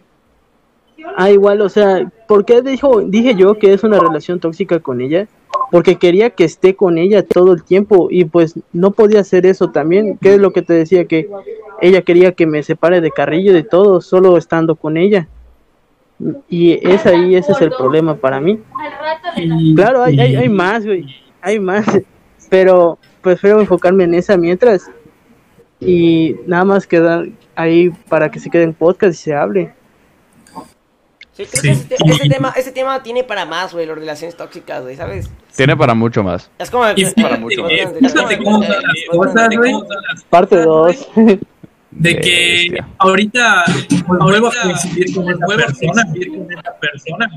Ah, igual, o sea, ¿por qué dijo, dije yo que es una relación tóxica con ella? Porque quería que esté con ella todo el tiempo y pues no podía hacer eso también. ¿Qué es lo que te decía? Que ella quería que me separe de Carrillo de todo, solo estando con ella. Y es ahí, ese es el problema para mí. Claro, hay, hay, hay más, güey, hay más, pero prefiero enfocarme en esa mientras y nada más quedar ahí para que se quede en podcast y se hable. Sí, creo Sí. que ese, te- ese tema, ese tema tiene para más, güey, las relaciones tóxicas, güey, ¿sabes? Tiene para mucho más. Es como... Y es las cosas, güey. Parte 2. De que Bestia. ahorita vuelvo a coincidir con esa persona. con persona.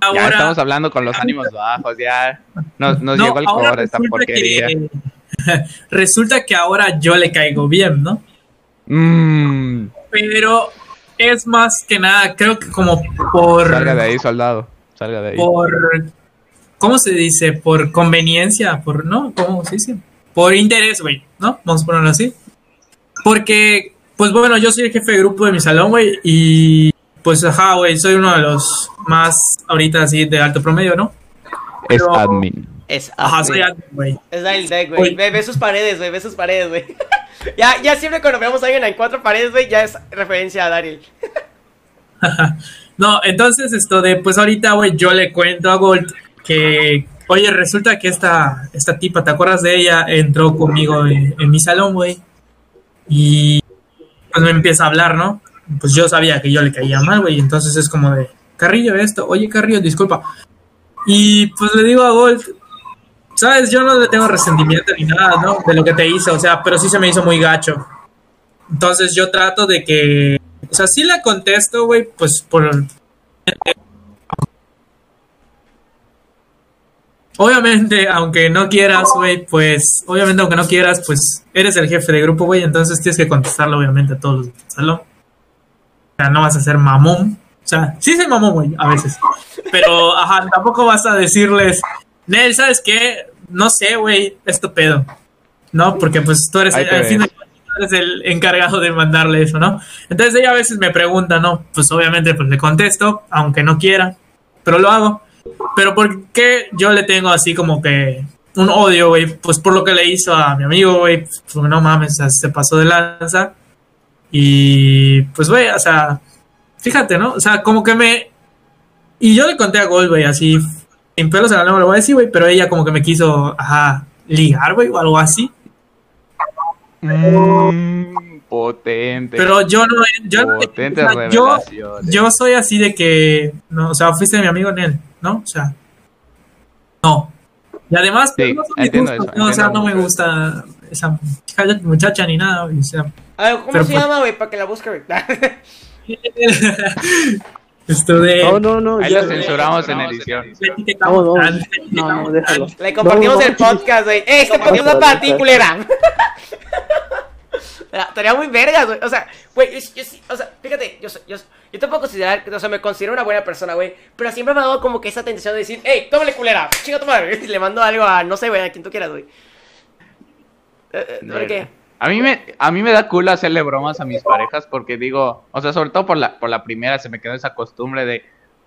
Ya Ahora, estamos hablando con los ánimos bajos, ya. Nos, nos no, llegó el core esta porquería. que (laughs) resulta que ahora yo le caigo bien, ¿no? Mmm. Pero es más que nada, creo que como por Salga de ahí, soldado. Salga de ahí. por ¿cómo se dice? Por conveniencia, por no, ¿cómo se dice? Por interés, güey, ¿no? Vamos a ponerlo así. Porque pues bueno, yo soy el jefe de grupo de mi salón, güey, y pues ajá, güey, soy uno de los más ahorita así de alto promedio, ¿no? Es admin. Es Ajá, soy güey. Es Daryl Deck, güey. Ve, ve sus paredes, güey. Ve sus paredes, güey. (laughs) ya, ya siempre cuando vemos a alguien en cuatro paredes, güey, ya es referencia a Daryl. (laughs) No, entonces esto de, pues ahorita, güey, yo le cuento a Gold que, oye, resulta que esta, esta tipa, ¿te acuerdas de ella? Entró conmigo en, en mi salón, güey. Y pues me empieza a hablar, ¿no? Pues yo sabía que yo le caía mal, güey. Entonces es como de, Carrillo, esto, oye, Carrillo, disculpa. Y pues le digo a Gold, sabes, yo no le tengo resentimiento ni nada, ¿no? De lo que te hizo, o sea, pero sí se me hizo muy gacho. Entonces yo trato de que, o sea, sí la contesto, güey, pues por... Obviamente, aunque no quieras, güey, pues, obviamente aunque no quieras, pues, eres el jefe de grupo, güey, entonces tienes que contestarlo, obviamente, a todos los del salón. O sea, no vas a ser mamón. O sea, sí soy mamón, güey, a veces. Pero, ajá, tampoco vas a decirles, Nel, ¿sabes qué? No sé, güey, esto pedo. ¿No? Porque, pues, tú eres, al fin de cuentas, tú eres el encargado de mandarle eso, ¿no? Entonces ella a veces me pregunta, ¿no? Pues obviamente pues le contesto, aunque no quiera, pero lo hago. Pero ¿por qué yo le tengo así como que un odio, güey? Pues por lo que le hizo a mi amigo, güey. Porque no mames, se pasó de lanza. Y pues, güey, o sea, fíjate, ¿no? O sea, como que me... Y yo le conté a Gold, güey, así, sin pelos en la lengua, lo voy a decir, güey, pero ella como que me quiso, ajá, ligar, güey, o algo así. Mm, potente. Pero yo no, yo, Potentes o sea, yo, yo soy así de que, no, o sea, fuiste mi amigo en él, ¿no? O sea, no. Y además, Sí, no eso, ¿no? o sea, no me gusta esa muchacha ni nada, güey, o sea. A ver, ¿cómo Pero se pues- llama, güey? Para que la busque, güey. (laughs) (laughs) Esto de... No, no, no. Ahí lo censuramos en edición. No, no, (laughs) no, no, déjalo. Le compartimos No, no, el podcast, güey. ¡Eh, este podcast es para ti, culera! (laughs) Ah, Estaría muy vergas, güey. O sea, güey, yo, yo sí, o sea, fíjate, yo, soy- yo, yo te puedo considerar, o sea, me considero una buena persona, güey. Pero siempre me ha dado como que esa tentación de decir, ¡Ey, tómale culera! ¡Chinga tu madre! (laughs) Y le mando algo a, no sé, güey, a quien tú quieras, güey. Eh, eh, ¿Por qué? A mí me, a mí me da culo hacerle bromas a mis parejas porque digo, o sea, sobre todo por la, por la primera se me quedó esa costumbre de,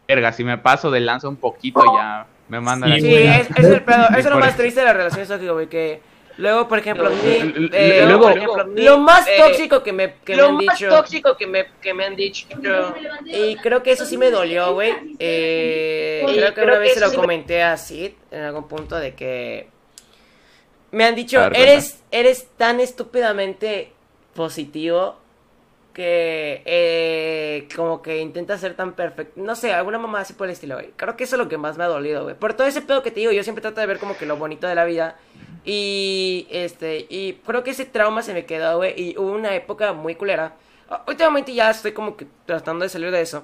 verga, si me paso de lanza un poquito ya me mandan Sí, a Sí, güey. es, es el pedo, eso es lo más triste de las relaciones tóxicas, güey, que luego, por ejemplo, L- eh, luego- por ejemplo, lo más eh, tóxico que me, que me Lo han más dicho, tóxico que me, que me han dicho. y creo que eso sí me dolió, güey, eh, creo que creo una que vez se lo sí me- comenté a Sid en algún punto de que me han dicho, ver, eres, eres tan estúpidamente positivo que eh, como que intenta ser tan perfecto. No sé, alguna mamá así por el estilo, güey. Creo que eso es lo que más me ha dolido, güey. Por todo ese pedo que te digo, yo siempre trato de ver como que lo bonito de la vida. Y este, y creo que ese trauma se me quedó, güey. Y hubo una época muy culera. Últimamente ya estoy como que tratando de salir de eso.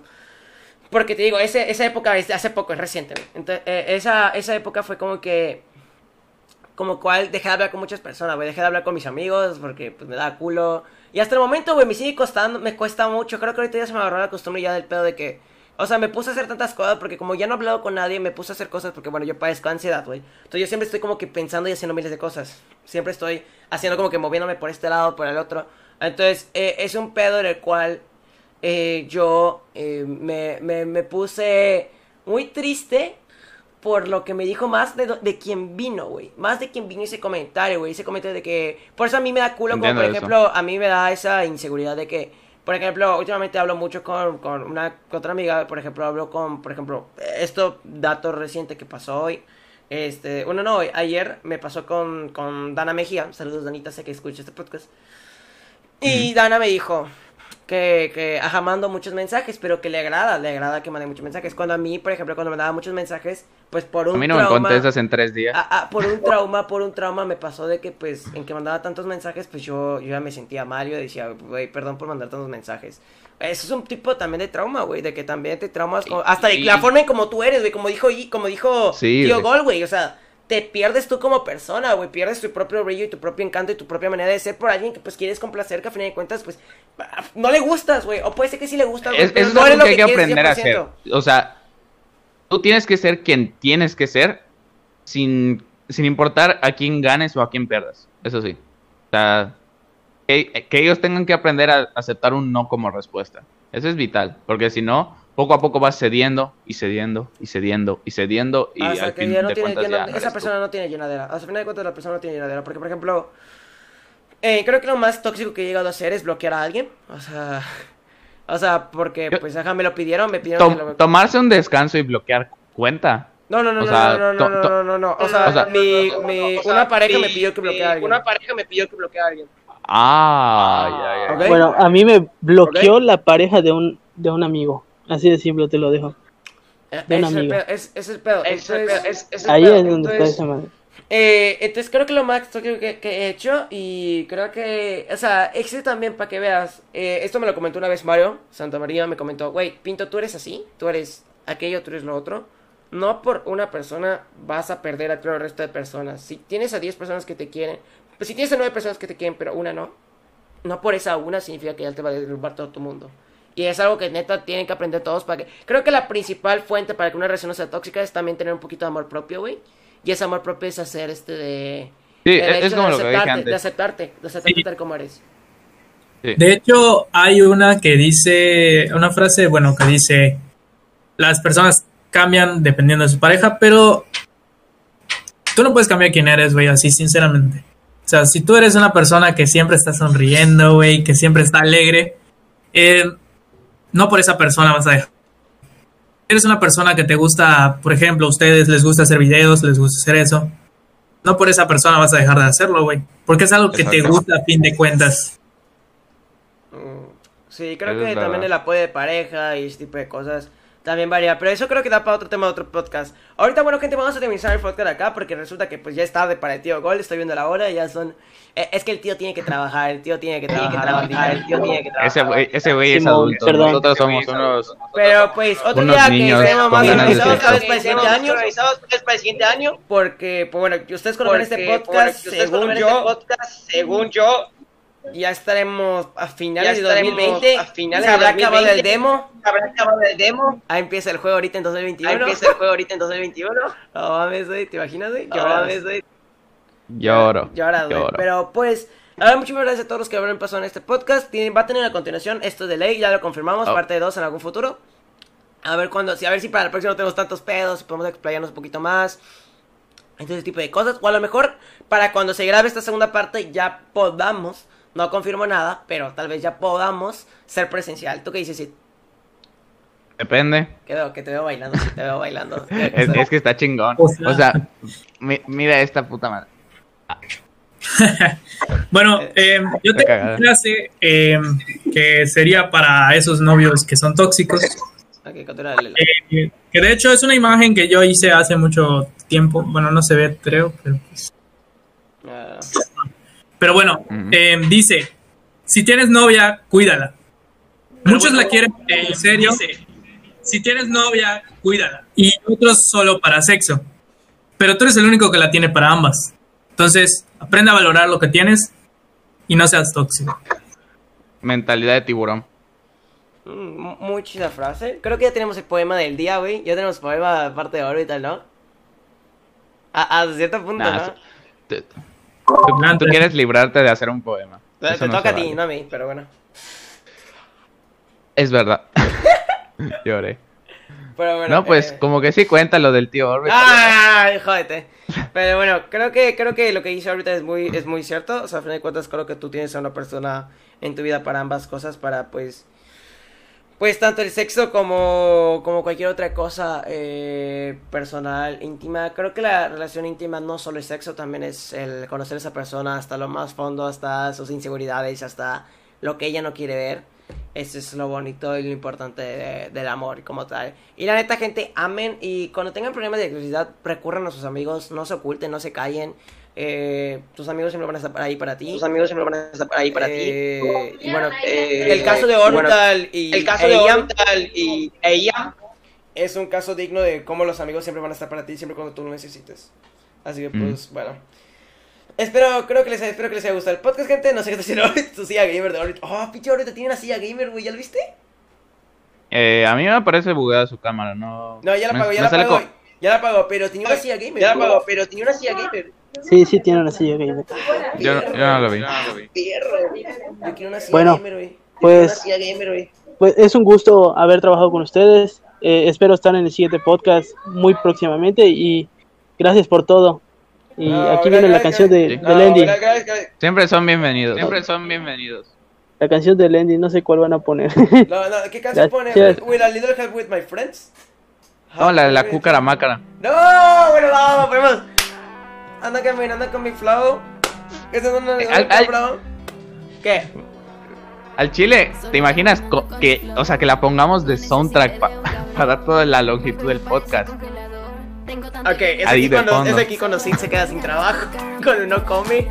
Porque te digo, ese, esa época es de hace poco, es reciente, güey. Entonces, eh, esa, esa época fue como que como cual dejé de hablar con muchas personas, güey. Dejé de hablar con mis amigos porque pues me da culo. Y hasta el momento, güey, me sigue costando, me cuesta mucho. Creo que ahorita ya se me agarró la costumbre ya del pedo de que. O sea, me puse a hacer tantas cosas porque como ya no he hablado con nadie, me puse a hacer cosas porque, bueno, yo padezco ansiedad, güey. Entonces yo siempre estoy como que pensando y haciendo miles de cosas. Siempre estoy haciendo como que moviéndome por este lado, por el otro. Entonces, eh, es un pedo en el cual eh, yo eh, me, me, me puse muy triste por lo que me dijo más de, de quien vino, güey. Más de quien vino ese comentario, güey. Ese comentario de que... Por eso a mí me da culo, como por eso. ejemplo, a mí me da esa inseguridad de que... Por ejemplo, últimamente hablo mucho con, con una con otra amiga, por ejemplo, hablo con, por ejemplo, esto, dato reciente que pasó hoy. Este, bueno, no, ayer me pasó con, con Dana Mejía. Saludos, Danita, sé que escucha este podcast. Y Dana me dijo que, que, ajá, mando muchos mensajes, pero que le agrada, le agrada que mande muchos mensajes. Cuando a mí, por ejemplo, cuando me daba muchos mensajes, pues por un A mí no me trauma... contestas en tres días. Ah, ah, por un trauma, por un trauma me pasó de que pues en que mandaba tantos mensajes, pues yo, yo ya me sentía mal, yo decía, güey, perdón por mandar tantos mensajes. Eso es un tipo también de trauma, güey, de que también te traumas, como- hasta de Sí. la forma en como tú eres, güey, como dijo, como dijo Sí, Tío. Gol, güey, o sea, te pierdes tú como persona, güey, pierdes tu propio brillo y tu propio encanto y tu propia manera de ser por alguien que pues quieres complacer, que a fin de cuentas, pues, no le gustas, güey, o puede ser que sí le gustas, güey, Es, pero eso es no eres algo lo que hay que aprender a hacer. 100%. O sea, tú tienes que ser quien tienes que ser sin, sin importar a quién ganes o a quién pierdas. Eso sí. O sea, que, que ellos tengan que aprender a aceptar un no como respuesta. Eso es vital, porque si no, poco a poco vas cediendo y cediendo y cediendo y cediendo y Hasta al que fin ya no de tiene, cuentas ya no- ya no esa tú. persona no tiene llenadera. Al final de cuentas la persona no tiene llenadera. Porque, por ejemplo, eh, creo que lo más tóxico que he llegado a hacer es bloquear a alguien. O sea, (laughs) o sea, porque Yo- pues ajá, me lo pidieron, me pidieron Tom- que lo... tomarse un descanso y bloquear cuenta. No, no, no, o no, sea, no, no, to- no, to- no, no, no. O sea, mi, mi- O sea, una pareja mi- me pidió que bloqueara a alguien. Una pareja me pidió que bloqueara a alguien. Ah, ya, ya. Bueno, a mí me bloqueó la pareja de un, de un amigo. Así de simple te lo dejo. Eh, de es el amigo. pedo, es, es el pedo. Es- Entonces, es- es el Ahí pedo. es donde está Entonces, esa madre. Eh, entonces creo que lo más que, que he hecho y creo que, o sea, existe también para que veas, eh, esto me lo comentó una vez Mario Santa María, me comentó, güey, Pinto, tú eres así, tú eres aquello, tú eres lo otro. No por una persona vas a perder a todo el resto de personas. Si tienes a 10 personas que te quieren, pues si tienes a 9 personas que te quieren, pero una no, no por esa una significa que ya te va a derrumbar todo tu mundo. Y es algo que neta tienen que aprender todos para que... Creo que la principal fuente para que una relación no sea tóxica es también tener un poquito de amor propio, güey. Y ese amor propio es hacer este de... Sí, es, como de lo que dije antes. De aceptarte, de aceptarte Sí. tal como eres. Sí. De hecho, hay una que dice, una frase, bueno, que dice, las personas cambian dependiendo de su pareja, pero tú no puedes cambiar quién eres, güey, así sinceramente. O sea, si tú eres una persona que siempre está sonriendo, güey, que siempre está alegre, eh, no por esa persona vas a dejar. Eres una persona que te gusta, por ejemplo, a ustedes les gusta hacer videos, les gusta hacer eso. No por esa persona vas a dejar de hacerlo, güey. Porque es algo que te gusta a fin de cuentas. Mm, Sí, creo que también el apoyo de pareja y ese tipo de cosas también varía. Pero eso creo que da para otro tema de otro podcast. Ahorita, bueno, gente, vamos a terminar el podcast acá porque resulta que pues ya es tarde para el tío Gol. Estoy viendo la hora y ya son... eh, es que el tío tiene que trabajar, el tío tiene que Tiene que trabajar. trabajar, el tío tiene que trabajar. Ese güey, es adulto. perdón. Nosotros somos unos. Pero pues otro día que estemos más organizados tal vez para el siguiente año. organizados tal vez para el siguiente año. Porque, pues bueno, ustedes cuando ven este Porque, podcast, según yo, este podcast, según yo, ya estaremos a finales Ya de estaremos 2020. a finales se de habrá acabado el 2020. demo. habrá acabado el demo. Ahí empieza el juego ahorita en 2021. Ahí empieza el juego ahorita en 2021. No mames, güey, ¿te imaginas, güey? Mames, güey. Lloro. Lloras, güey. Lloro. Pero pues, a ver, muchísimas gracias a todos los que habrán pasado en este podcast. Tiene- va a tener a continuación esto de ley, ya lo confirmamos, Oh. parte 2 en algún futuro. A ver cuándo, si a ver si para el próximo no tenemos tantos pedos, si podemos explayarnos un poquito más. Entonces, ese tipo de cosas. O a lo mejor, para cuando se grabe esta segunda parte, ya podamos, no confirmo nada, pero tal vez ya podamos ser presencial. ¿Tú qué dices, Sid? Depende. Que veo, que te veo bailando, sí, te veo bailando. (laughs) Es, es que está chingón. O sea- O sea, mi- mira esta puta madre. (laughs) Bueno, eh, yo tengo una frase eh, que sería para esos novios que son tóxicos. Ok, continúa, Lelo. eh, que de hecho es una imagen que yo hice hace mucho tiempo. Bueno, no se ve, creo. Pero, pues- Ah, pero bueno, eh, dice: Si tienes novia, cuídala. Muchos la quieren en serio. Si tienes novia, cuídala. Y otros solo para sexo. Pero tú eres el único que la tiene para ambas. Entonces, aprende a valorar lo que tienes y no seas tóxico. Mentalidad de tiburón. Mm, Muy chida frase. Creo que ya tenemos el poema del día, güey. Ya tenemos poema aparte de Orbital, ¿no? A, a cierto punto, Nah, ¿no? Tú, tú- quieres librarte de hacer un poema. Te, te no toca a ti, vale. no a mí, pero bueno. Es verdad. (laughs) Lloré. Pero bueno. No, pues eh, como que sí cuenta lo del tío Orbit. ¡Ay, jódete! Pero bueno, creo que, creo que lo que dice ahorita es muy, es muy cierto. O sea, a fin de cuentas, creo que tú tienes a una persona en tu vida para ambas cosas, para pues. Pues tanto el sexo como, como cualquier otra cosa eh, personal, íntima. Creo que la relación íntima no solo es sexo, también es el conocer a esa persona hasta lo más fondo, hasta sus inseguridades, hasta lo que ella no quiere ver. Eso es lo bonito y lo importante de- del amor como tal. Y la neta, gente, amen y cuando tengan problemas de curiosidad, recurran a sus amigos, no se oculten, no se callen. Eh, tus amigos siempre van a estar ahí para ti. Tus amigos siempre van a estar ahí para ti. Eh, Y bueno, Eh, el caso de bueno, Orbital y El caso e de Orbital y ella es un caso digno de cómo los amigos siempre van a estar para ti, siempre cuando tú lo necesites. Así que pues, bueno. Espero, creo que les, espero que les haya gustado el podcast, gente. No sé qué está haciendo tu silla gamer de Orbit. Oh, pinche Orbit tiene una silla gamer, güey. ¿Ya lo viste? Eh, a mí me parece bugueada su cámara, no. No, ya la apagó, ya me la co- Ya la apagó, pero tenía una silla gamer. Ya la apagó, pero tenía una silla gamer. Sí, sí, tiene una silla gamer. Yo, no- yo no lo vi. Perro. Yo quiero una silla Bueno, gamer, güey. Yo pues- quiero una silla gamer, güey. Pues es un gusto haber trabajado con ustedes. Eh, espero estar en el siguiente podcast muy próximamente y gracias por todo. Y No, aquí viene la canción de, Sí. de No, Lendy. Siempre son bienvenidos. Siempre son bienvenidos. La canción de Lendy, no sé cuál van a poner. (laughs) No, no, ¿qué canción pone? Gracias. Will a little help with my friends? No, la de la cúcara mácara. No, bueno, vamos, ponemos. Anda caminando con mi flow. No, no, Al- al- bro. ¿Qué? Al chile, ¿te imaginas co- que, o sea, que la pongamos de soundtrack pa- (laughs) para toda la longitud del podcast? Ok, es Ahí aquí, de cuando, es aquí cuando Sid se queda sin trabajo, (laughs) cuando no come,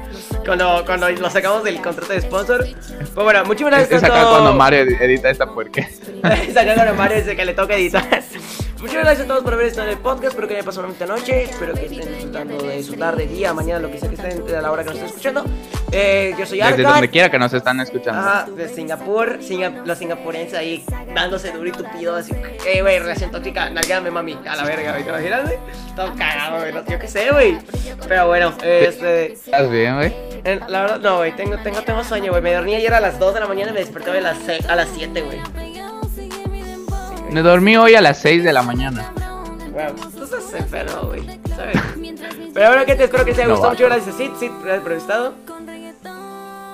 cuando, cuando lo sacamos del contrato de sponsor. Pues bueno, muchas Es, gracias es a acá todo- cuando Mario edi- edita esta puerca. (laughs) Es acá cuando Mario dice que le toca editar. Muchas gracias a todos por haber estado en el podcast. Espero que hayan pasado una bonita noche. Espero que estén disfrutando de su tarde, día, mañana, lo que sea que estén a la hora que nos estén escuchando. Eh, yo soy Desde Arkan. donde quiera que nos están escuchando. Ajá, de Singapur, Singa- los singapurenses ahí dándose duro y tupido, así, eh, güey, relación tóxica, nalgame mami, a la verga, güey, ¿te imaginas, güey? Todo cagado, güey, yo qué sé, güey. Pero bueno, este, ¿Estás bien, güey? la verdad, no, güey, tengo, tengo, tengo sueño, güey, me dormí ayer a las 2 de la mañana y me desperté a las, se- a las 7, güey. Me dormí hoy a las 6 de la mañana. Bueno, tú estás enfermo, güey, ¿sabes? (laughs) Pero bueno, que te espero que te haya No, gustado, vato. muchas gracias Sid, Sid, gracias por haber estado.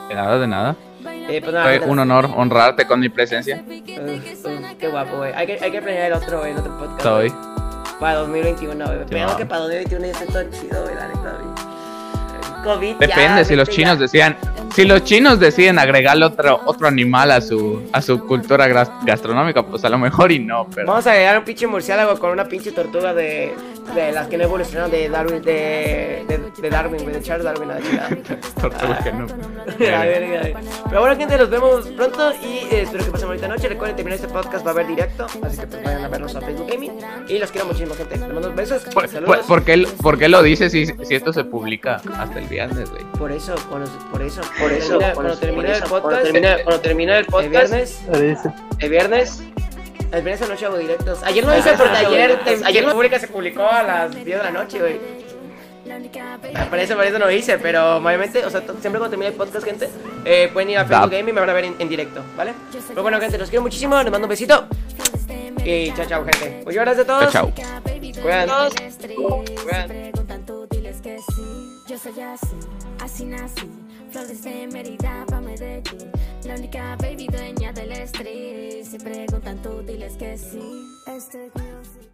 De nada, de nada. Eh, pues nada, Fue un honor honrarte con mi presencia. Uf, uf, qué guapo, güey. Hay que, hay que planear el otro, el otro podcast. Hoy. güey. Para 2021, güey. Pero no. que para 2021 ya esté todo chido, güey, la neta, güey. COVID. Depende ya, si los chinos ya. decían, si los chinos deciden agregarle otro otro animal a su a su cultura gastronómica, pues a lo mejor y no, pero Vamos a agregar un pinche murciélago con una pinche tortuga de, de las que no evolucionaron de Darwin, de, de, de Darwin, de Charles Darwin, a (laughs) tortugas que no. (laughs) Pero bueno, gente, nos vemos pronto y eh, espero que pasen bonita noche. Recuerden, terminar este podcast va a haber directo, así que pues vayan a vernos a Facebook Gaming. Y los quiero muchísimo, gente. Les mando besos, ¿Por, saludos. por- por qué, por qué lo dices si, si esto se publica hasta el viernes, güey? Por eso, cuando, por eso, Por eso, termina- cuando eso, por el eso, cuando podcast, termine- cuando termine el el podcast, viernes, Parece. el viernes, el viernes anoche hago directos. Ayer no hice porque ayer, ayer la pública se publicó a las 10 de la noche, güey. Ah, Por eso, por eso no hice, pero obviamente, o sea, siempre cuando termine el podcast, gente, eh, pueden ir a Facebook. Gaming y me van a ver en, en directo, ¿vale? Pero bueno, gente, los quiero muchísimo, les mando un besito. Y chao, chao, gente. Muchas gracias a todos. Chao, chao. Cuídense. Yo soy así, así nací. Flores de Mérida pa' Medellín. La única baby dueña del street. Si preguntan tú, diles que sí. Este.